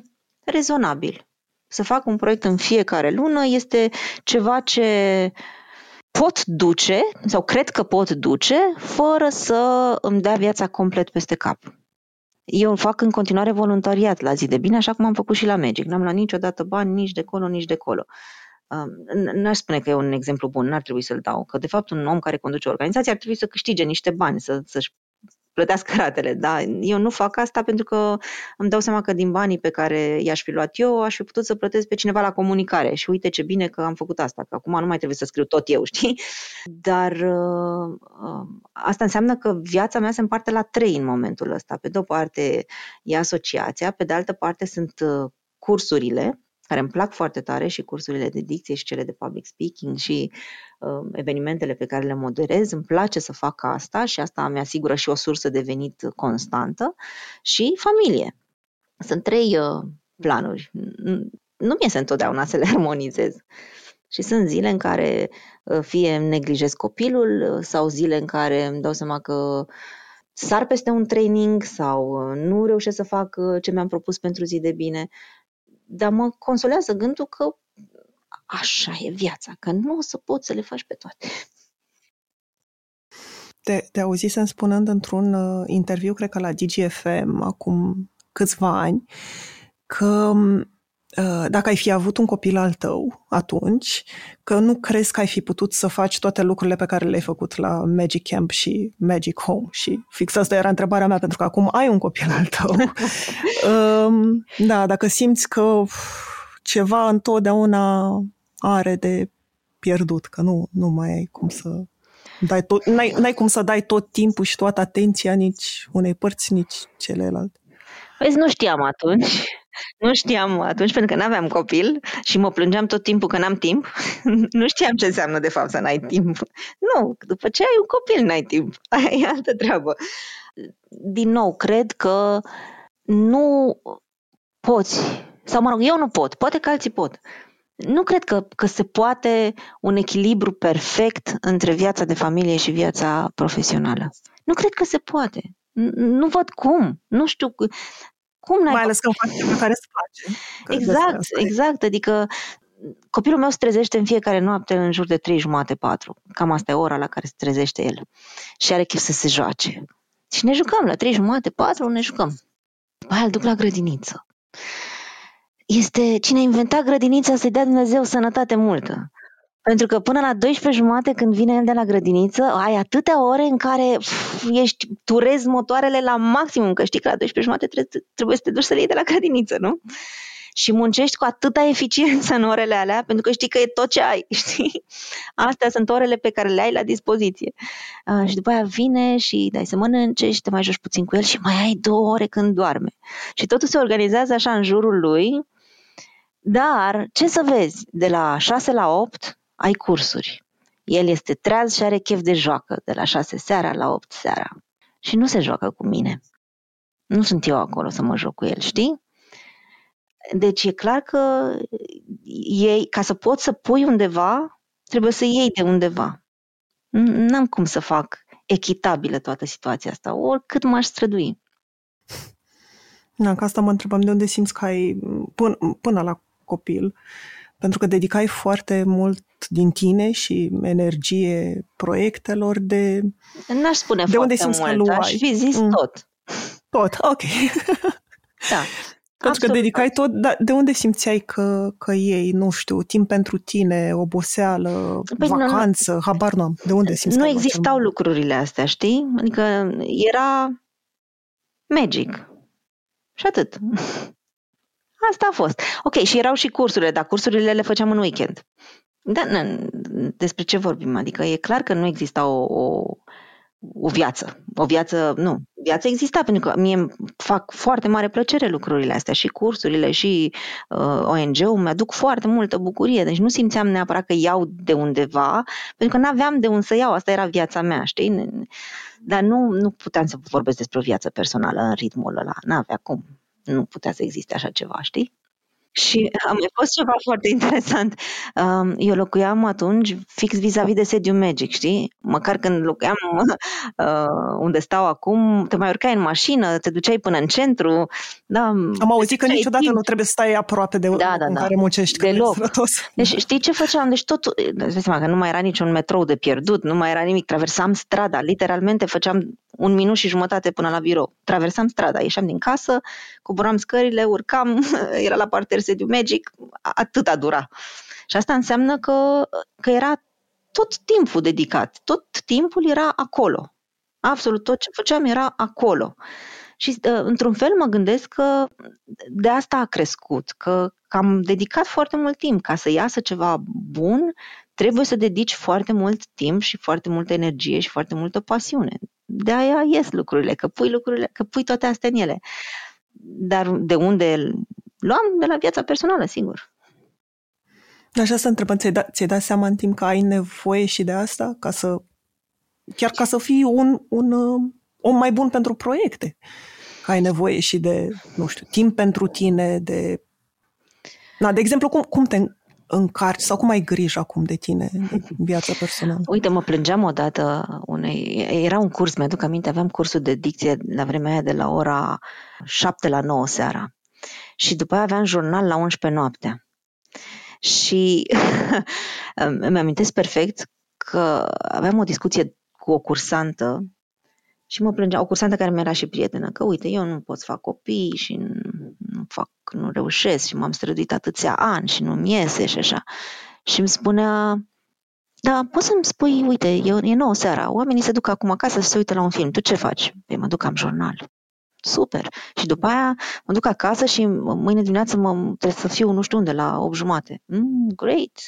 rezonabil. Să fac un proiect în fiecare lună este ceva ce pot duce, sau cred că pot duce, fără să îmi dea viața complet peste cap. Eu fac în continuare voluntariat la zi de bine, așa cum am făcut și la Magic. N-am luat niciodată bani nici de acolo, nici de acolo. N-aș spune că e un exemplu bun, n-ar trebui să-l dau. Că, de fapt, un om care conduce o organizație ar trebui să câștige niște bani, să, să-și plătească ratele. Da, eu nu fac asta pentru că îmi dau seama că din banii pe care i-aș fi luat eu, aș fi putut să plătesc pe cineva la comunicare. Și uite ce bine că am făcut asta, că acum nu mai trebuie să scriu tot eu, știi? Dar uh, uh, asta înseamnă că viața mea se împarte la trei în momentul ăsta. Pe de o parte e asociația, pe de altă parte sunt uh, cursurile, care îmi plac foarte tare și cursurile de dicție și cele de public speaking și uh, evenimentele pe care le moderez. Îmi place să fac asta și asta mi asigură și o sursă de venit constantă și familie. Sunt trei uh, planuri. Nu mi iese întotdeauna să le armonizez. Și sunt zile în care uh, fie îmi neglijez copilul uh, sau zile în care îmi dau seama că sar peste un training sau uh, nu reușesc să fac ce mi-am propus pentru zi de bine dar mă consolează gândul că așa e viața, că nu o să poți să le faci pe toate. Te, te auzisem spunând într-un uh, interviu, cred că la DGFM, acum câțiva ani, că Uh, dacă ai fi avut un copil al tău atunci, că nu crezi că ai fi putut să faci toate lucrurile pe care le-ai făcut la Magic Camp și Magic Home. Și fix asta era întrebarea mea, pentru că acum ai un copil al tău. Um, da, dacă simți că ceva întotdeauna are de pierdut, că nu, nu mai ai cum să dai tot, n-ai, n-ai cum să dai tot timpul și toată atenția nici unei părți, nici celelalte. Păi nu știam atunci. Nu știam atunci pentru că nu aveam copil și mă plângeam tot timpul că n-am timp. nu știam ce înseamnă de fapt să n-ai timp. Nu, după ce ai un copil n-ai timp. Aia e altă treabă. Din nou, cred că nu poți, sau mă rog, eu nu pot, poate că alții pot. Nu cred că, că se poate un echilibru perfect între viața de familie și viața profesională. Nu cred că se poate. Nu văd cum. Nu știu. Cum n-ai Mai ales că faci ceva care îți place. Exact, exact. Adică copilul meu se trezește în fiecare noapte în jur de trei jumate, patru. Cam asta e ora la care se trezește el. Și are chef să se joace. Și ne jucăm la trei jumate, patru, ne jucăm. Mai îl duc la grădiniță. Este cine a inventat grădinița să-i dea Dumnezeu sănătate multă. Pentru că până la 12 jumate când vine el de la grădiniță, ai atâtea ore în care pf, ești, turezi motoarele la maximum, că știi că la 12 jumate trebuie, trebuie să te duci să le iei de la grădiniță, nu? și muncești cu atâta eficiență în orele alea, pentru că știi că e tot ce ai, știi? Astea sunt orele pe care le ai la dispoziție. Uh, și după aia vine și dai să mănânce și te mai joci puțin cu el și mai ai două ore când doarme. Și totul se organizează așa în jurul lui, dar ce să vezi, de la 6 la 8 ai cursuri. El este treaz și are chef de joacă de la 6 seara la 8 seara. Și nu se joacă cu mine. Nu sunt eu acolo să mă joc cu el, știi? Deci e clar că ei, ca să poți să pui undeva, trebuie să iei de undeva. N-am cum să fac echitabilă toată situația asta, oricât m-aș strădui. Da, că asta mă întrebam de unde simți că ai, până, până la copil, pentru că dedicai foarte mult din tine și energie proiectelor de... N-aș spune de foarte unde simți mult, că luai? aș fi zis mm. tot. Tot, ok. Da. Pentru că dedicai tot, dar de unde simțeai că, că ei, nu știu, timp pentru tine, oboseală, păi vacanță, nu, habar nu am. De unde simți Nu existau lucrurile astea, știi? Adică era magic. Și atât. Asta a fost. Ok, și erau și cursurile, dar cursurile le făceam în weekend. Da, despre ce vorbim? Adică e clar că nu exista o, o, o viață. O viață, nu, viața exista pentru că mie îmi fac foarte mare plăcere lucrurile astea și cursurile și uh, ONG-ul mi-aduc foarte multă bucurie. Deci nu simțeam neapărat că iau de undeva, pentru că nu aveam de unde să iau, asta era viața mea, știi? Dar nu, nu puteam să vorbesc despre o viață personală în ritmul ăla, n-avea cum. Nu putea să existe așa ceva, știi? Și a mai fost ceva foarte interesant. Um, eu locuiam atunci fix vis-a-vis de sediu Magic, știi? Măcar când locuiam uh, unde stau acum, te mai urcai în mașină, te duceai până în centru. Da, Am auzit că niciodată timp. nu trebuie să stai aproape de da, da, în da. care muncești. Deloc. Deci știi ce făceam? Deci tot, îți seama că nu mai era niciun metrou de pierdut, nu mai era nimic. Traversam strada, literalmente făceam un minut și jumătate până la birou. Traversam strada, ieșeam din casă, coboram scările, urcam, era la parter sediu Magic, atâta dura. Și asta înseamnă că, că era tot timpul dedicat, tot timpul era acolo. Absolut tot ce făceam era acolo. Și uh, într-un fel mă gândesc că de asta a crescut, că, că am dedicat foarte mult timp. Ca să iasă ceva bun, trebuie să dedici foarte mult timp și foarte multă energie și foarte multă pasiune. De aia ies lucrurile, că pui lucrurile, că pui toate astea în ele. Dar de unde luam? De la viața personală, sigur. Așa să întrebăm, ți-ai, da, ți-ai dat seama în timp că ai nevoie și de asta? Ca să, chiar ca să fii un, un uh, om mai bun pentru proiecte. Că ai nevoie și de, nu știu, timp pentru tine, de... Na, de exemplu, cum, cum te încarci sau cum ai grijă acum de tine în viața personală? Uite, mă plângeam odată unei... Era un curs, mi-aduc aminte, aveam cursul de dicție la vremea aia de la ora 7 la 9 seara. Și după aia aveam jurnal la 11 noaptea. Și îmi amintesc perfect că aveam o discuție cu o cursantă și mă plângea, o cursantă care mi era și prietenă, că uite, eu nu pot să fac copii și nu fac, nu reușesc și m-am străduit atâția ani și nu-mi iese și așa. Și îmi spunea, da, poți să-mi spui, uite, e, e nouă seara, oamenii se duc acum acasă să se uită la un film, tu ce faci? Păi mă duc, am jurnal. Super. Și după aia mă duc acasă și mâine dimineață mă, trebuie să fiu nu știu unde, la 8 jumate. Mm, great.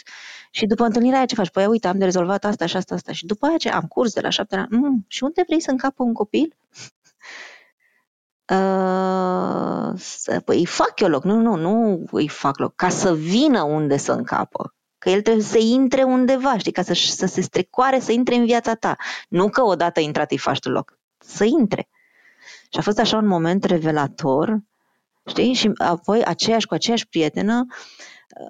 Și după întâlnirea aia ce faci? Păi uite, am de rezolvat asta și asta, asta. Și după aia ce am curs de la 7 ani. Mm, și unde vrei să încapă un copil? Uh, să, păi îi fac eu loc. Nu, nu, nu îi fac loc. Ca să vină unde să încapă. Că el trebuie să intre undeva, știi, ca să, să se strecoare, să intre în viața ta. Nu că odată intrat îi faci tu loc. Să intre. Și a fost așa un moment revelator, știi? Și apoi aceeași cu aceeași prietenă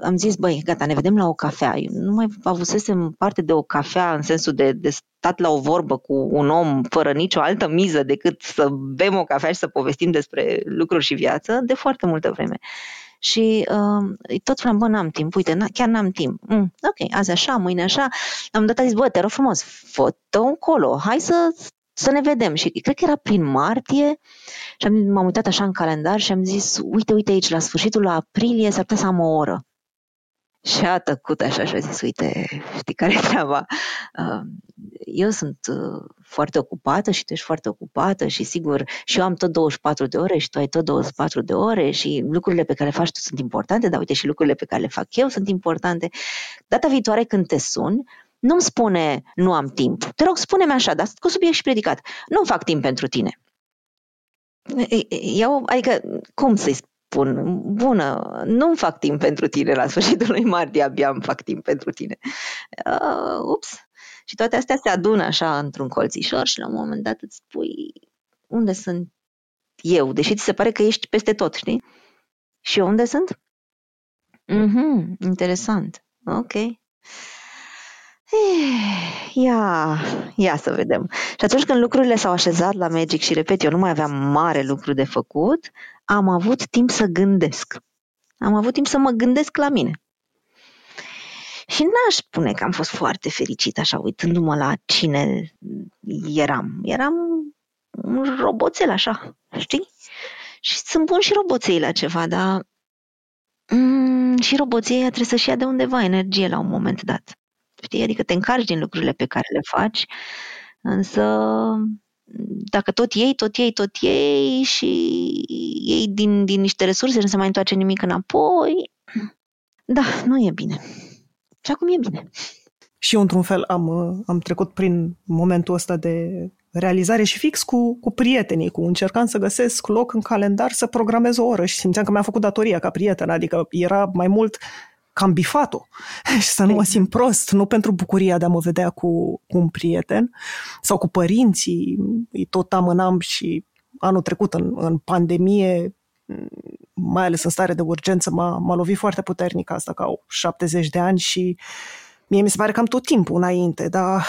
am zis, băi, gata, ne vedem la o cafea. Eu nu mai avusesem parte de o cafea în sensul de, de stat la o vorbă cu un om fără nicio altă miză decât să bem o cafea și să povestim despre lucruri și viață de foarte multă vreme. Și uh, tot spuneam, bă, n-am timp, uite, n- chiar n-am timp. Mm, ok, azi așa, mâine așa. Am dat a zis, bă, te rog frumos, fă-te încolo, hai să să ne vedem. Și cred că era prin martie și am, m-am uitat așa în calendar și am zis, uite, uite aici, la sfârșitul la aprilie s-ar putea să am o oră. Și a tăcut așa și a zis, uite, știi care e treaba? Uh, eu sunt uh, foarte ocupată și tu ești foarte ocupată și sigur, și eu am tot 24 de ore și tu ai tot 24 de ore și lucrurile pe care le faci tu sunt importante, dar uite și lucrurile pe care le fac eu sunt importante. Data viitoare când te sun, nu-mi spune nu am timp. Te rog, spune-mi așa, dar cu subiect și predicat. Nu fac timp pentru tine. Eu, adică, cum să-i spun? Bună, nu fac timp pentru tine la sfârșitul lui martie, abia îmi fac timp pentru tine. Uh, ups. Și toate astea se adună așa într-un colțișor și la un moment dat îți spui unde sunt eu, deși ți se pare că ești peste tot, știi? Și eu unde sunt? Mhm, interesant. Ok. Eh, ia, ia să vedem. Și atunci când lucrurile s-au așezat la Magic și, repet, eu nu mai aveam mare lucru de făcut, am avut timp să gândesc. Am avut timp să mă gândesc la mine. Și n-aș spune că am fost foarte fericit așa uitându-mă la cine eram. Eram un roboțel așa, știi? Și sunt bun și roboței la ceva, dar mm, și roboței trebuie să-și ia de undeva energie la un moment dat. Știi? Adică te încarci din lucrurile pe care le faci, însă dacă tot iei, tot iei, tot iei și iei din, din niște resurse, nu se mai întoarce nimic înapoi, da, nu e bine. Și acum e bine. Și eu, într-un fel, am, am trecut prin momentul ăsta de realizare și fix cu, cu prietenii, cu încercam să găsesc loc în calendar să programez o oră și simțeam că mi-am făcut datoria ca prieten, adică era mai mult cam bifat-o și să nu mă simt prost, nu pentru bucuria de a mă vedea cu, cu un prieten sau cu părinții, îi tot amânam și anul trecut în, în pandemie, mai ales în stare de urgență, m-a, m-a lovit foarte puternic asta, că au 70 de ani și mie mi se pare că am tot timpul înainte, dar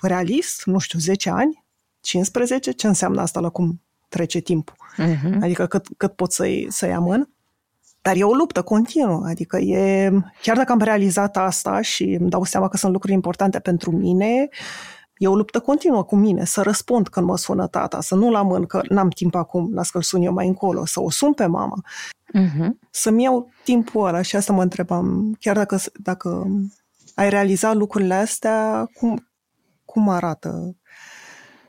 realist, nu știu, 10 ani, 15, ce înseamnă asta la cum trece timpul? Uh-huh. Adică cât, cât pot să-i, să-i amân? Dar e o luptă continuă, adică e, chiar dacă am realizat asta și îmi dau seama că sunt lucruri importante pentru mine, e o luptă continuă cu mine, să răspund când mă sună tata, să nu-l amân că n-am timp acum, las că-l sun eu mai încolo, să o sun pe mama, uh-huh. să-mi iau timpul ăla și asta mă întrebam, chiar dacă, dacă ai realizat lucrurile astea, cum, cum arată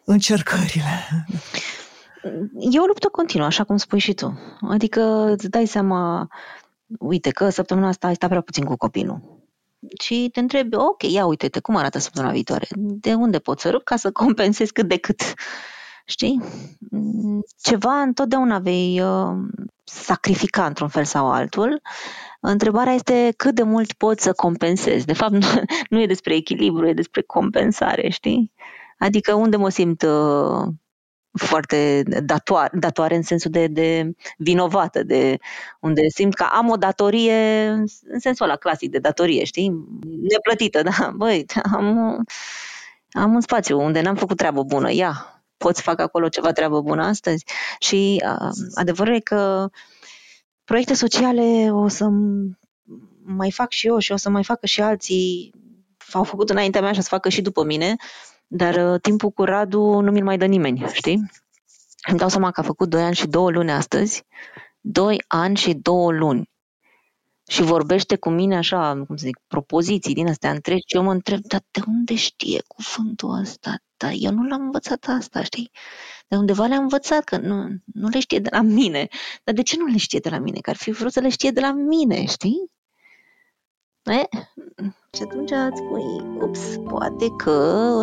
încercările? E o luptă continuă, așa cum spui și tu. Adică îți dai seama, uite că săptămâna asta ai stat prea puțin cu copilul. Și te întrebi, ok, ia uite-te, cum arată săptămâna viitoare? De unde pot să rup ca să compensez cât de cât? Știi? Ceva întotdeauna vei uh, sacrifica într-un fel sau altul. Întrebarea este cât de mult poți să compensezi. De fapt, nu, nu e despre echilibru, e despre compensare, știi? Adică unde mă simt uh, foarte datoare, datoare în sensul de, de vinovată, de unde simt că am o datorie, în sensul ăla clasic de datorie, știi? Neplătită, da? Băi, am, am un spațiu unde n-am făcut treabă bună, ia, poți fac acolo ceva treabă bună astăzi? Și uh, adevărul e că proiecte sociale o să mai fac și eu și o să mai facă și alții, au făcut înaintea mea și o să facă și după mine, dar uh, timpul cu Radu nu mi-l mai dă nimeni, știi? Îmi dau seama că a făcut 2 ani și 2 luni astăzi. 2 ani și 2 luni. Și vorbește cu mine așa, cum să zic, propoziții din astea întregi. Și eu mă întreb, dar de unde știe cuvântul ăsta? Dar eu nu l-am învățat asta, știi? De undeva le-am învățat, că nu, nu le știe de la mine. Dar de ce nu le știe de la mine? Că ar fi vrut să le știe de la mine, știi? E? Și atunci îți spui, ups, poate că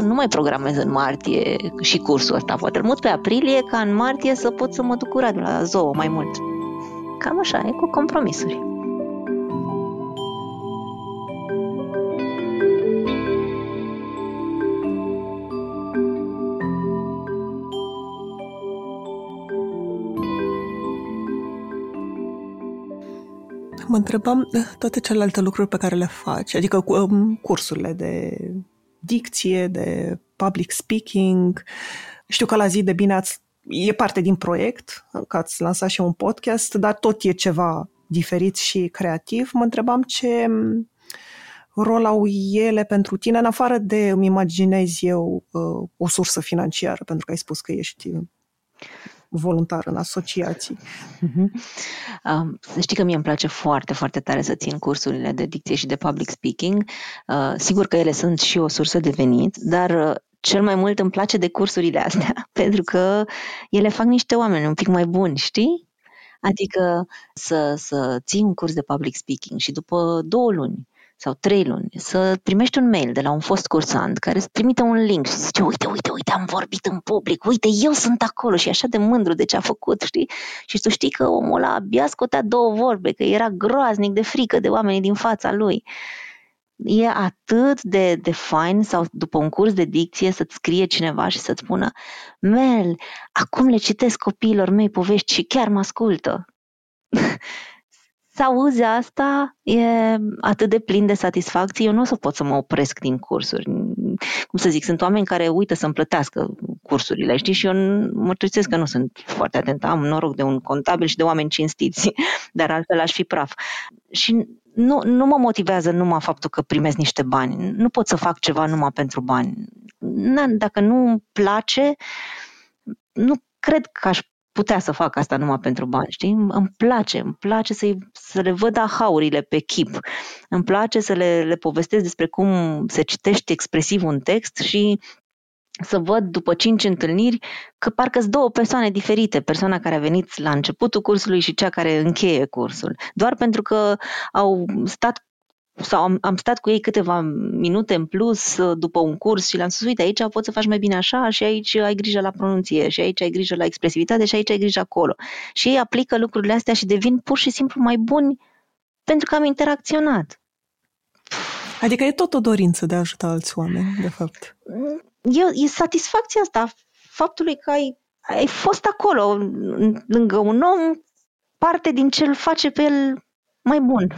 nu mai programez în martie și cursul ăsta, poate îl mut pe aprilie ca în martie să pot să mă duc curat la zoo mai mult. Cam așa, e cu compromisuri. Mă întrebam eh, toate celelalte lucruri pe care le faci, adică cu um, cursurile de dicție, de public speaking. Știu că la zi de bine ați, e parte din proiect, că ați lansat și un podcast, dar tot e ceva diferit și creativ. Mă întrebam ce mm, rol au ele pentru tine, în afară de îmi imaginez eu uh, o sursă financiară, pentru că ai spus că ești voluntar în asociații. Uh-huh. Uh, să știi că mie îmi place foarte, foarte tare să țin cursurile de dicție și de public speaking. Uh, sigur că ele sunt și o sursă de venit, dar uh, cel mai mult îmi place de cursurile astea, pentru că ele fac niște oameni un pic mai buni, știi? Adică să, să ții un curs de public speaking și după două luni sau trei luni să primești un mail de la un fost cursant care îți trimite un link și zice uite, uite, uite, am vorbit în public, uite, eu sunt acolo și e așa de mândru de ce a făcut, știi? Și tu știi că omul ăla abia scotea două vorbe, că era groaznic de frică de oamenii din fața lui e atât de, de fain sau după un curs de dicție să-ți scrie cineva și să-ți spună Mel, acum le citesc copiilor mei povești și chiar mă ascultă. să auzi asta e atât de plin de satisfacție, eu nu o să pot să mă opresc din cursuri. Cum să zic, sunt oameni care uită să-mi plătească cursurile, știi? Și eu mă tristesc că nu sunt foarte atentă. Am noroc de un contabil și de oameni cinstiți, dar altfel aș fi praf. Și nu, nu mă motivează numai faptul că primesc niște bani. Nu pot să fac ceva numai pentru bani. Na, dacă nu îmi place, nu cred că aș putea să fac asta numai pentru bani, știi? Îmi place, îmi place să, să le văd ahaurile pe chip. Îmi place să le, le povestesc despre cum se citește expresiv un text și să văd după cinci întâlniri că parcă sunt două persoane diferite, persoana care a venit la începutul cursului și cea care încheie cursul. Doar pentru că au stat sau am, am stat cu ei câteva minute în plus uh, după un curs și le-am spus, uite, aici poți să faci mai bine așa și aici ai grijă la pronunție și aici ai grijă la expresivitate și aici ai grijă acolo. Și ei aplică lucrurile astea și devin pur și simplu mai buni pentru că am interacționat. Adică e tot o dorință de a ajuta alți oameni, de fapt. E, e satisfacția asta, faptului că ai, ai fost acolo, lângă un om, parte din ce îl face pe el mai bun.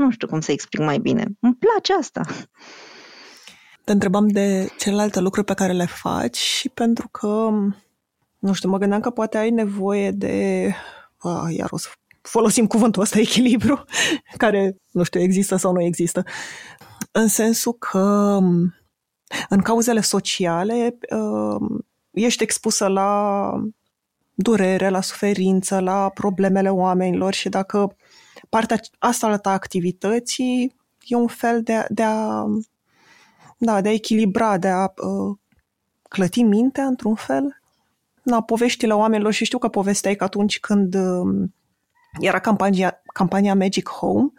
Nu știu cum să explic mai bine. Îmi place asta. Te întrebam de celelalte lucruri pe care le faci și pentru că, nu știu, mă gândeam că poate ai nevoie de, a, iar o să folosim cuvântul ăsta, echilibru, care, nu știu, există sau nu există, în sensul că în cauzele sociale ești expusă la durere, la suferință, la problemele oamenilor și dacă partea asta a ta activității e un fel de, de a da, de a echilibra, de a uh, clăti mintea într-un fel. Da, poveștile oamenilor și știu că povesteai că atunci când uh, era campania, campania Magic Home,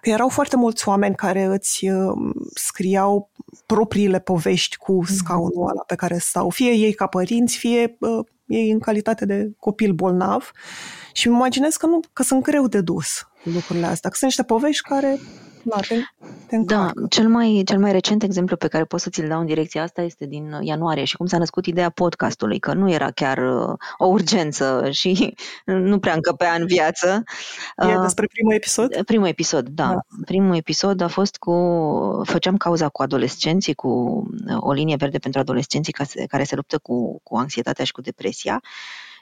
că erau foarte mulți oameni care îți uh, scriau propriile povești cu mhm. scaunul ăla pe care stau, fie ei ca părinți, fie uh, ei în calitate de copil bolnav. Și îmi imaginez că, nu, că sunt greu de dus lucrurile astea, că sunt niște povești care da, te, te da, cel mai, cel mai recent exemplu pe care pot să ți-l dau în direcția asta este din ianuarie și cum s-a născut ideea podcastului, că nu era chiar uh, o urgență și nu prea încăpea în viață. E uh, despre primul episod? Primul episod, da. da. Primul episod a fost cu, făceam cauza cu adolescenții, cu uh, o linie verde pentru adolescenții care se luptă cu, cu anxietatea și cu depresia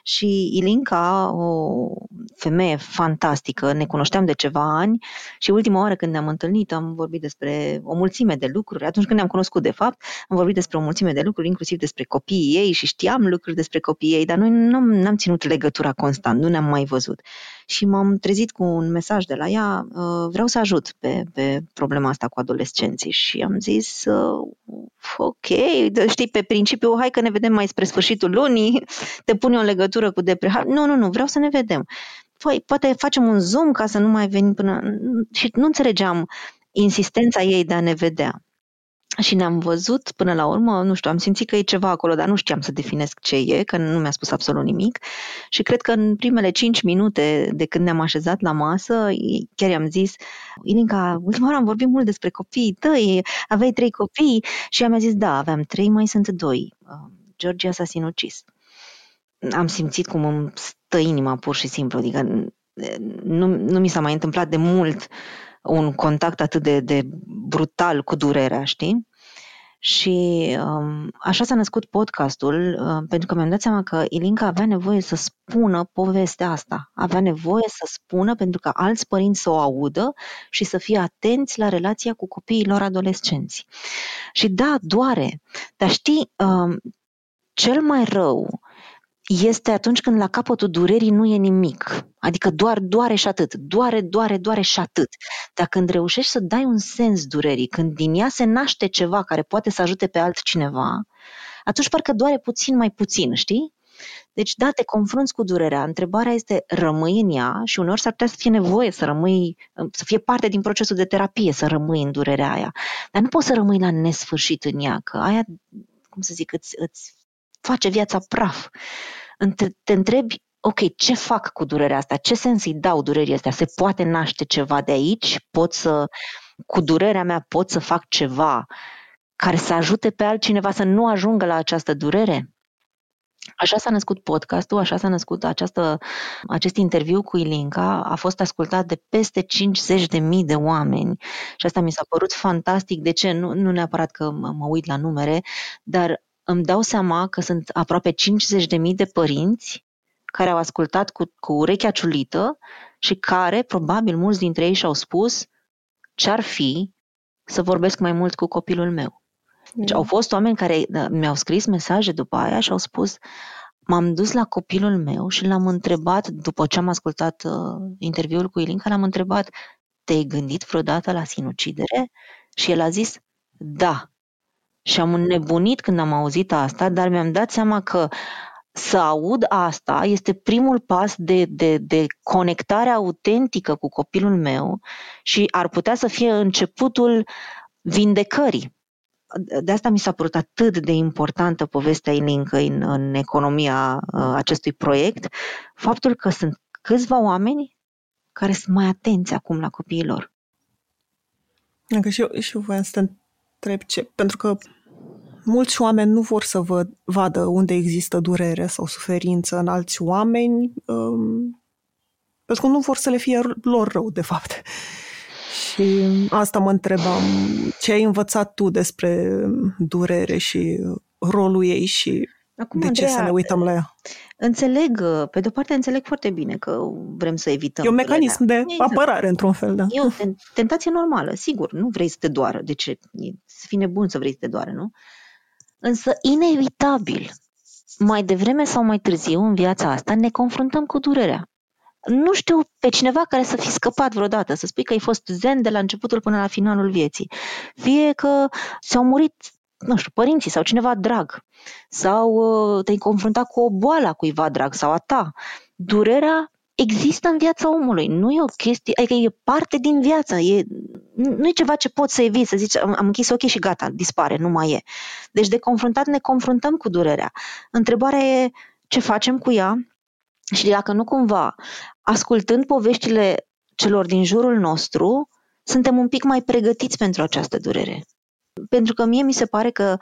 și Ilinca, o femeie fantastică, ne cunoșteam de ceva ani și ultima oară când ne-am întâlnit am vorbit despre o mulțime de lucruri, atunci când ne-am cunoscut de fapt, am vorbit despre o mulțime de lucruri, inclusiv despre copiii ei și știam lucruri despre copiii ei, dar noi nu am ținut legătura constant, nu ne-am mai văzut. Și m-am trezit cu un mesaj de la ea, uh, vreau să ajut pe, pe problema asta cu adolescenții și am zis, uh, ok, știi, pe principiu, hai că ne vedem mai spre sfârșitul lunii, te pun eu în legătură cu depre. Nu, nu, nu, vreau să ne vedem. Păi, poate facem un zoom ca să nu mai venim până... Și nu înțelegeam insistența ei de a ne vedea. Și ne-am văzut până la urmă, nu știu, am simțit că e ceva acolo, dar nu știam să definesc ce e, că nu mi-a spus absolut nimic. Și cred că în primele cinci minute de când ne-am așezat la masă, chiar i-am zis, Ilinca, ultima oară am vorbit mult despre copiii tăi, aveai trei copii? Și ea mi-a zis, da, aveam trei, mai sunt doi. Uh, Georgia s-a sinucis. Am simțit cum îmi stă inima pur și simplu, adică nu, nu mi s-a mai întâmplat de mult un contact atât de, de brutal cu durerea, știi? Și um, așa s-a născut podcastul, uh, pentru că mi-am dat seama că Ilinca avea nevoie să spună povestea asta. Avea nevoie să spună pentru că alți părinți să o audă și să fie atenți la relația cu copiii lor adolescenți. Și da, doare. Dar știi, um, cel mai rău este atunci când la capătul durerii nu e nimic. Adică doar doare și atât. Doare, doare, doare și atât. Dar când reușești să dai un sens durerii, când din ea se naște ceva care poate să ajute pe altcineva, atunci parcă doare puțin mai puțin, știi? Deci, da, te confrunți cu durerea. Întrebarea este, rămâi în ea și uneori s-ar putea să fie nevoie să rămâi, să fie parte din procesul de terapie, să rămâi în durerea aia. Dar nu poți să rămâi la nesfârșit în ea, că aia, cum să zic, îți, îți face viața praf. Te întrebi, ok, ce fac cu durerea asta? Ce sens îi dau durerii astea? Se poate naște ceva de aici? Pot să, cu durerea mea, pot să fac ceva care să ajute pe altcineva să nu ajungă la această durere? Așa s-a născut podcastul, așa s-a născut această, acest interviu cu Ilinca, a fost ascultat de peste 50 de mii de oameni și asta mi s-a părut fantastic. De ce? Nu, nu neapărat că mă, mă uit la numere, dar îmi dau seama că sunt aproape 50 de mii de părinți care au ascultat cu, cu urechea ciulită și care, probabil mulți dintre ei și-au spus ce-ar fi să vorbesc mai mult cu copilul meu. Deci au fost oameni care da, mi-au scris mesaje după aia și au spus m-am dus la copilul meu și l-am întrebat, după ce am ascultat uh, interviul cu Ilinca, l-am întrebat, te-ai gândit vreodată la sinucidere? Și el a zis, da. Și am înnebunit când am auzit asta, dar mi-am dat seama că să aud asta este primul pas de, de, de conectare autentică cu copilul meu și ar putea să fie începutul vindecării de asta mi s-a părut atât de importantă povestea Ilincă în, în economia uh, acestui proiect, faptul că sunt câțiva oameni care sunt mai atenți acum la copiilor. Încă și eu, și eu voiam să te întreb ce, pentru că mulți oameni nu vor să vă, vadă unde există durere sau suferință în alți oameni, um, pentru că nu vor să le fie lor rău, de fapt. Și asta mă întrebam, ce ai învățat tu despre durere și rolul ei și Acum, de Andreea, ce să ne uităm la ea? Înțeleg, pe de-o parte înțeleg foarte bine că vrem să evităm. E un mecanism de exact. apărare, într-un fel, da. E o tentație normală, sigur, nu vrei să te doară, de ce? E, să fii nebun să vrei să te doară, nu? Însă, inevitabil, mai devreme sau mai târziu în viața asta ne confruntăm cu durerea nu știu pe cineva care să fi scăpat vreodată, să spui că ai fost zen de la începutul până la finalul vieții. Fie că s-au murit, nu știu, părinții sau cineva drag, sau uh, te-ai confruntat cu o boală a cuiva drag sau a ta. Durerea există în viața omului, nu e o chestie, adică e parte din viață, e, nu e ceva ce poți să eviți, să zici, am, am închis ochii și gata, dispare, nu mai e. Deci de confruntat ne confruntăm cu durerea. Întrebarea e ce facem cu ea, și dacă nu cumva, ascultând poveștile celor din jurul nostru, suntem un pic mai pregătiți pentru această durere. Pentru că mie mi se pare că,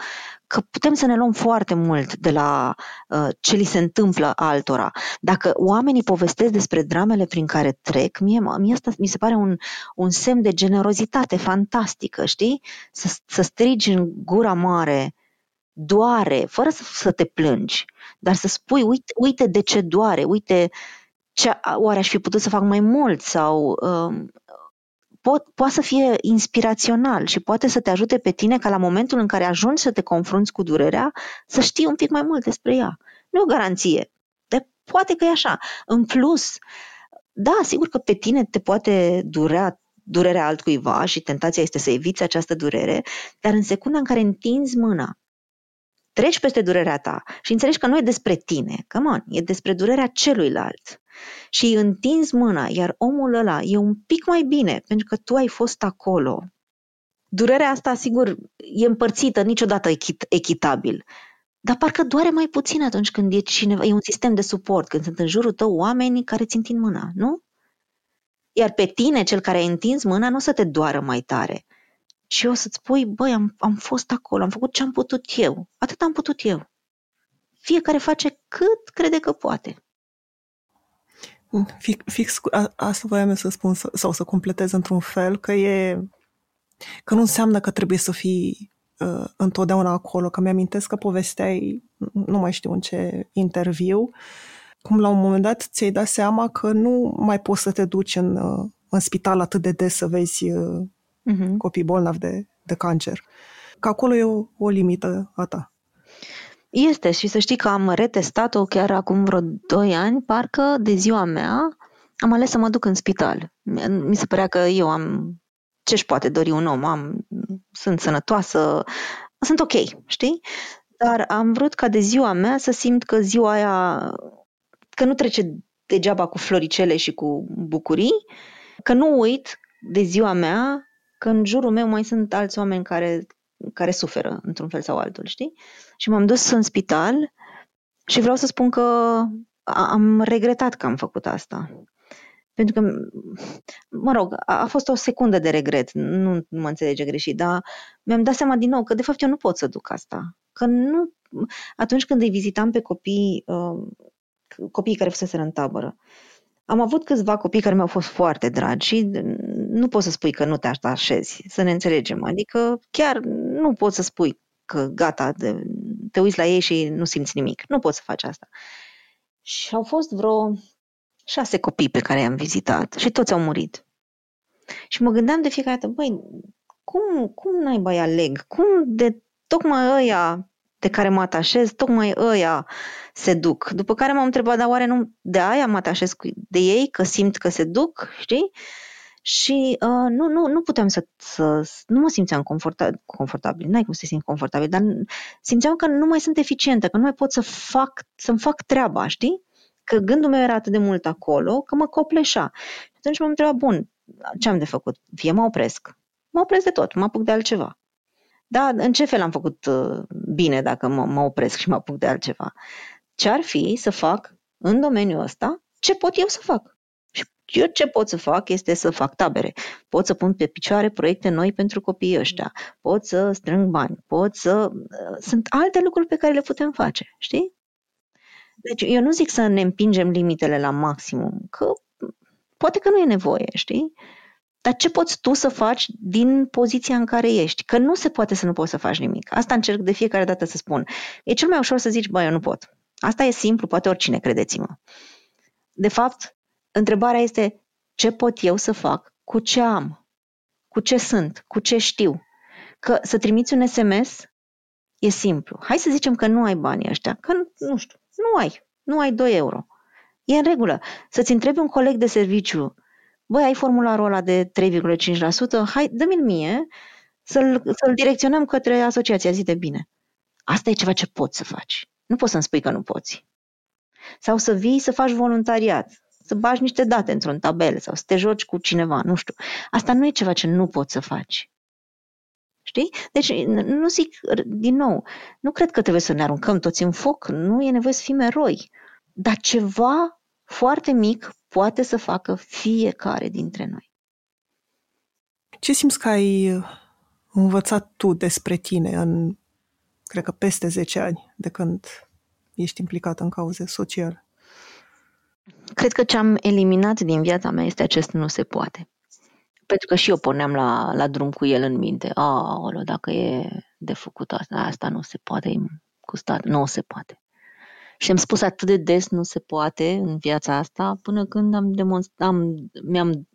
că putem să ne luăm foarte mult de la uh, ce li se întâmplă altora. Dacă oamenii povestesc despre dramele prin care trec, mie, mie asta mi se pare un, un semn de generozitate fantastică, știi? Să, să strigi în gura mare, doare, fără să, să te plângi, dar să spui, uite, uite de ce doare, uite ce, oare aș fi putut să fac mai mult sau um, pot, poate să fie inspirațional și poate să te ajute pe tine ca la momentul în care ajungi să te confrunți cu durerea, să știi un pic mai mult despre ea. Nu e o garanție, dar poate că e așa. În plus, da, sigur că pe tine te poate durea durerea altcuiva și tentația este să eviți această durere, dar în secunda în care întinzi mâna treci peste durerea ta și înțelegi că nu e despre tine, că on, e despre durerea celuilalt și îi întinzi mâna, iar omul ăla e un pic mai bine pentru că tu ai fost acolo. Durerea asta, sigur, e împărțită niciodată echit- echitabil, dar parcă doare mai puțin atunci când e cineva, e un sistem de suport, când sunt în jurul tău oameni care ți întind mâna, nu? Iar pe tine, cel care ai întins mâna, nu o să te doară mai tare, și o să-ți spui, băi, am, am fost acolo, am făcut ce am putut eu, atât am putut eu. Fiecare face cât crede că poate. Fix, fix a, asta voiam să spun sau să completez într-un fel că e că nu înseamnă că trebuie să fii uh, întotdeauna acolo, că mi-amintesc că povesteai, nu mai știu în ce interviu, cum la un moment dat ți-ai dat seama că nu mai poți să te duci în, uh, în spital atât de des să vezi uh, uh-huh. copii bolnavi de, de cancer. Că acolo e o, o limită a ta. Este și să știi că am retestat-o chiar acum vreo 2 ani, parcă de ziua mea am ales să mă duc în spital. Mi se părea că eu am ce-și poate dori un om, am, sunt sănătoasă, sunt ok, știi? Dar am vrut ca de ziua mea să simt că ziua aia, că nu trece degeaba cu floricele și cu bucurii, că nu uit de ziua mea că în jurul meu mai sunt alți oameni care, care suferă într-un fel sau altul, știi? Și m-am dus în spital și vreau să spun că am regretat că am făcut asta. Pentru că, mă rog, a, a fost o secundă de regret, nu, nu mă înțelege greșit, dar mi-am dat seama din nou că, de fapt, eu nu pot să duc asta. Că nu, atunci când îi vizitam pe copii, uh, copiii care fusese în tabără, am avut câțiva copii care mi-au fost foarte dragi și nu poți să spui că nu te așezi, să ne înțelegem. Adică chiar nu poți să spui că gata, de, te uiți la ei și nu simți nimic. Nu poți să faci asta. Și au fost vreo șase copii pe care i-am vizitat și toți au murit. Și mă gândeam de fiecare dată, băi, cum, cum naiba aleg? Cum de tocmai ăia de care mă atașez, tocmai ăia se duc. După care m-am întrebat, dar oare nu de aia mă atașez de ei, că simt că se duc, știi? Și uh, nu, nu, nu puteam să, să, nu mă simțeam confortabil, confortabil, n-ai cum să te simți confortabil, dar simțeam că nu mai sunt eficientă, că nu mai pot să fac, să-mi fac treaba, știi? Că gândul meu era atât de mult acolo, că mă copleșa. Și atunci m-am întrebat, bun, ce am de făcut? Fie mă opresc. Mă opresc de tot, mă apuc de altceva. Da, în ce fel am făcut uh, bine dacă mă, mă opresc și mă apuc de altceva? Ce ar fi să fac în domeniul ăsta ce pot eu să fac? Și eu ce pot să fac este să fac tabere. Pot să pun pe picioare proiecte noi pentru copiii ăștia. Pot să strâng bani. Pot să... Uh, sunt alte lucruri pe care le putem face, știi? Deci eu nu zic să ne împingem limitele la maximum, că poate că nu e nevoie, știi? Dar ce poți tu să faci din poziția în care ești? Că nu se poate să nu poți să faci nimic. Asta încerc de fiecare dată să spun. E cel mai ușor să zici, băi, eu nu pot. Asta e simplu, poate oricine, credeți-mă. De fapt, întrebarea este, ce pot eu să fac cu ce am? Cu ce sunt? Cu ce știu? Că să trimiți un SMS e simplu. Hai să zicem că nu ai banii ăștia, că nu știu, nu ai, nu ai 2 euro. E în regulă. Să-ți întrebi un coleg de serviciu, băi, ai formularul ăla de 3,5%, hai, dă-mi-l mie să-l, să-l direcționăm către asociația zi de bine. Asta e ceva ce poți să faci. Nu poți să-mi spui că nu poți. Sau să vii să faci voluntariat, să bagi niște date într-un tabel sau să te joci cu cineva, nu știu. Asta nu e ceva ce nu poți să faci. Știi? Deci, nu zic, din nou, nu cred că trebuie să ne aruncăm toți în foc, nu e nevoie să fim eroi, dar ceva foarte mic poate să facă fiecare dintre noi. Ce simți că ai învățat tu despre tine în, cred că, peste 10 ani de când ești implicat în cauze sociale? Cred că ce am eliminat din viața mea este acest nu se poate. Pentru că și eu porneam la, la drum cu el în minte. Aoleu, dacă e de făcut asta, asta nu se poate, e cu stat, nu se poate. Și am spus atât de des nu se poate în viața asta până când am demonstrat, am, mi-am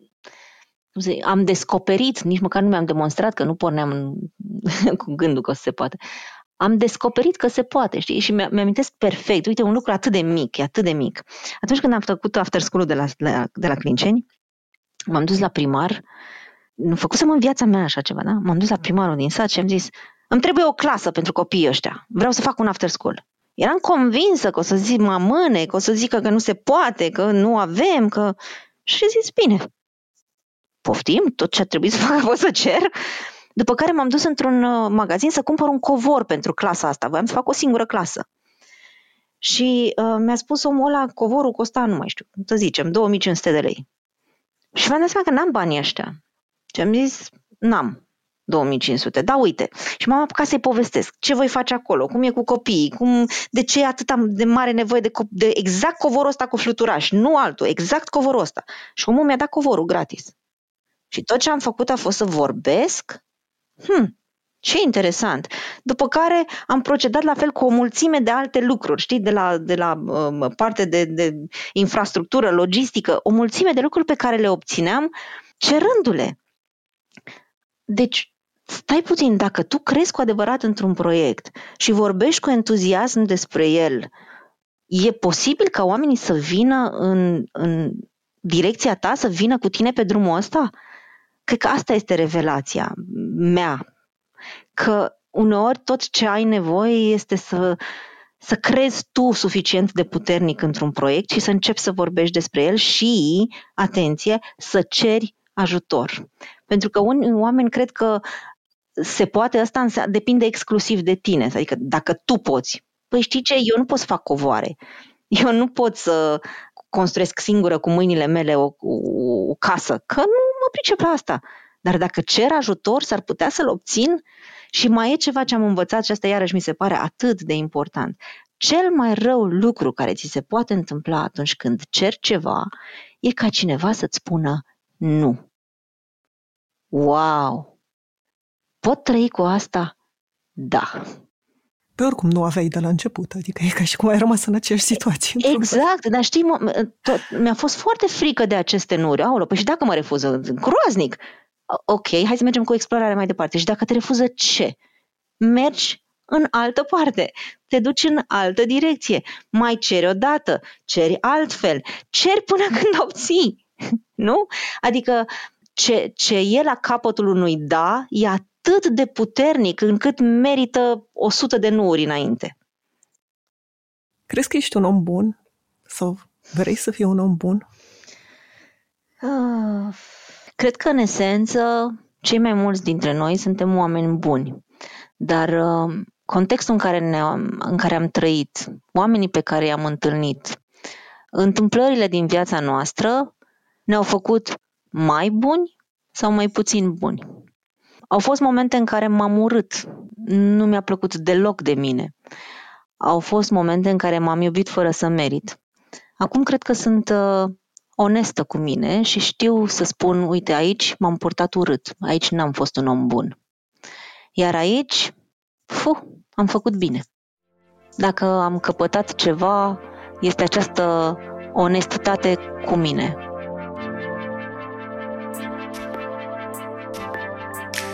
am descoperit, nici măcar nu mi-am demonstrat că nu porneam cu gândul că se poate. Am descoperit că se poate, știi? Și mi-amintesc perfect. Uite, un lucru atât de mic, e atât de mic. Atunci când am făcut after school de la, de la Clinceni, m-am dus la primar, nu făcusem în viața mea așa ceva, da? M-am dus la primarul din sat și am zis, îmi trebuie o clasă pentru copiii ăștia. Vreau să fac un after school. Eram convinsă că o să zic mă amâne, că o să zică că nu se poate, că nu avem, că... Și zis, bine, poftim, tot ce a trebuit să fac a fost să cer. După care m-am dus într-un uh, magazin să cumpăr un covor pentru clasa asta. Voiam să fac o singură clasă. Și uh, mi-a spus omul ăla, covorul costa, nu mai știu, să zicem, 2500 de lei. Și mi-am dat seama că n-am banii ăștia. Și am zis, n-am. 2500. Da, uite. Și m-am apucat să-i povestesc. Ce voi face acolo? Cum e cu copiii? Cum, de ce e atât de mare nevoie de, co- de exact covorul ăsta cu fluturaș? Nu altul, exact covorul ăsta. Și omul mi-a dat covorul gratis. Și tot ce am făcut a fost să vorbesc. Hm, ce interesant. După care am procedat la fel cu o mulțime de alte lucruri, știi, de la, de la uh, parte de, de infrastructură, logistică, o mulțime de lucruri pe care le obțineam cerându-le. Deci, stai puțin, dacă tu crezi cu adevărat într-un proiect și vorbești cu entuziasm despre el, e posibil ca oamenii să vină în, în direcția ta, să vină cu tine pe drumul ăsta? Cred că asta este revelația mea. Că uneori tot ce ai nevoie este să, să crezi tu suficient de puternic într-un proiect și să începi să vorbești despre el și, atenție, să ceri ajutor. Pentru că unii oameni cred că se poate, asta depinde exclusiv de tine. Adică dacă tu poți. Păi știi ce? Eu nu pot să fac covoare. Eu nu pot să construiesc singură cu mâinile mele o, o, o casă, că nu mă pricep la asta. Dar dacă cer ajutor, s-ar putea să-l obțin și mai e ceva ce am învățat și asta iarăși mi se pare atât de important. Cel mai rău lucru care ți se poate întâmpla atunci când cer ceva e ca cineva să-ți spună nu. Wow! Pot trăi cu asta? Da. Pe oricum nu aveai de la început, adică e ca și cum ai rămas în aceeași situație. Exact, dar știi, tot, mi-a fost foarte frică de aceste nuri. Aolo, păi și dacă mă refuză? Groaznic! Ok, hai să mergem cu explorarea mai departe. Și dacă te refuză ce? Mergi în altă parte, te duci în altă direcție, mai ceri o dată, ceri altfel, ceri până când obții. Nu? Adică ce, ce e la capătul unui da e atât de puternic încât merită o sută de nuuri înainte. Crezi că ești un om bun? Sau vrei să fii un om bun? Uh, cred că, în esență, cei mai mulți dintre noi suntem oameni buni. Dar uh, contextul în care, ne în care am trăit, oamenii pe care i-am întâlnit, întâmplările din viața noastră ne-au făcut mai buni sau mai puțin buni. Au fost momente în care m-am urât, nu mi-a plăcut deloc de mine. Au fost momente în care m-am iubit fără să merit. Acum cred că sunt uh, onestă cu mine și știu să spun, uite, aici m-am purtat urât, aici n-am fost un om bun. Iar aici, fu, am făcut bine. Dacă am căpătat ceva, este această onestitate cu mine.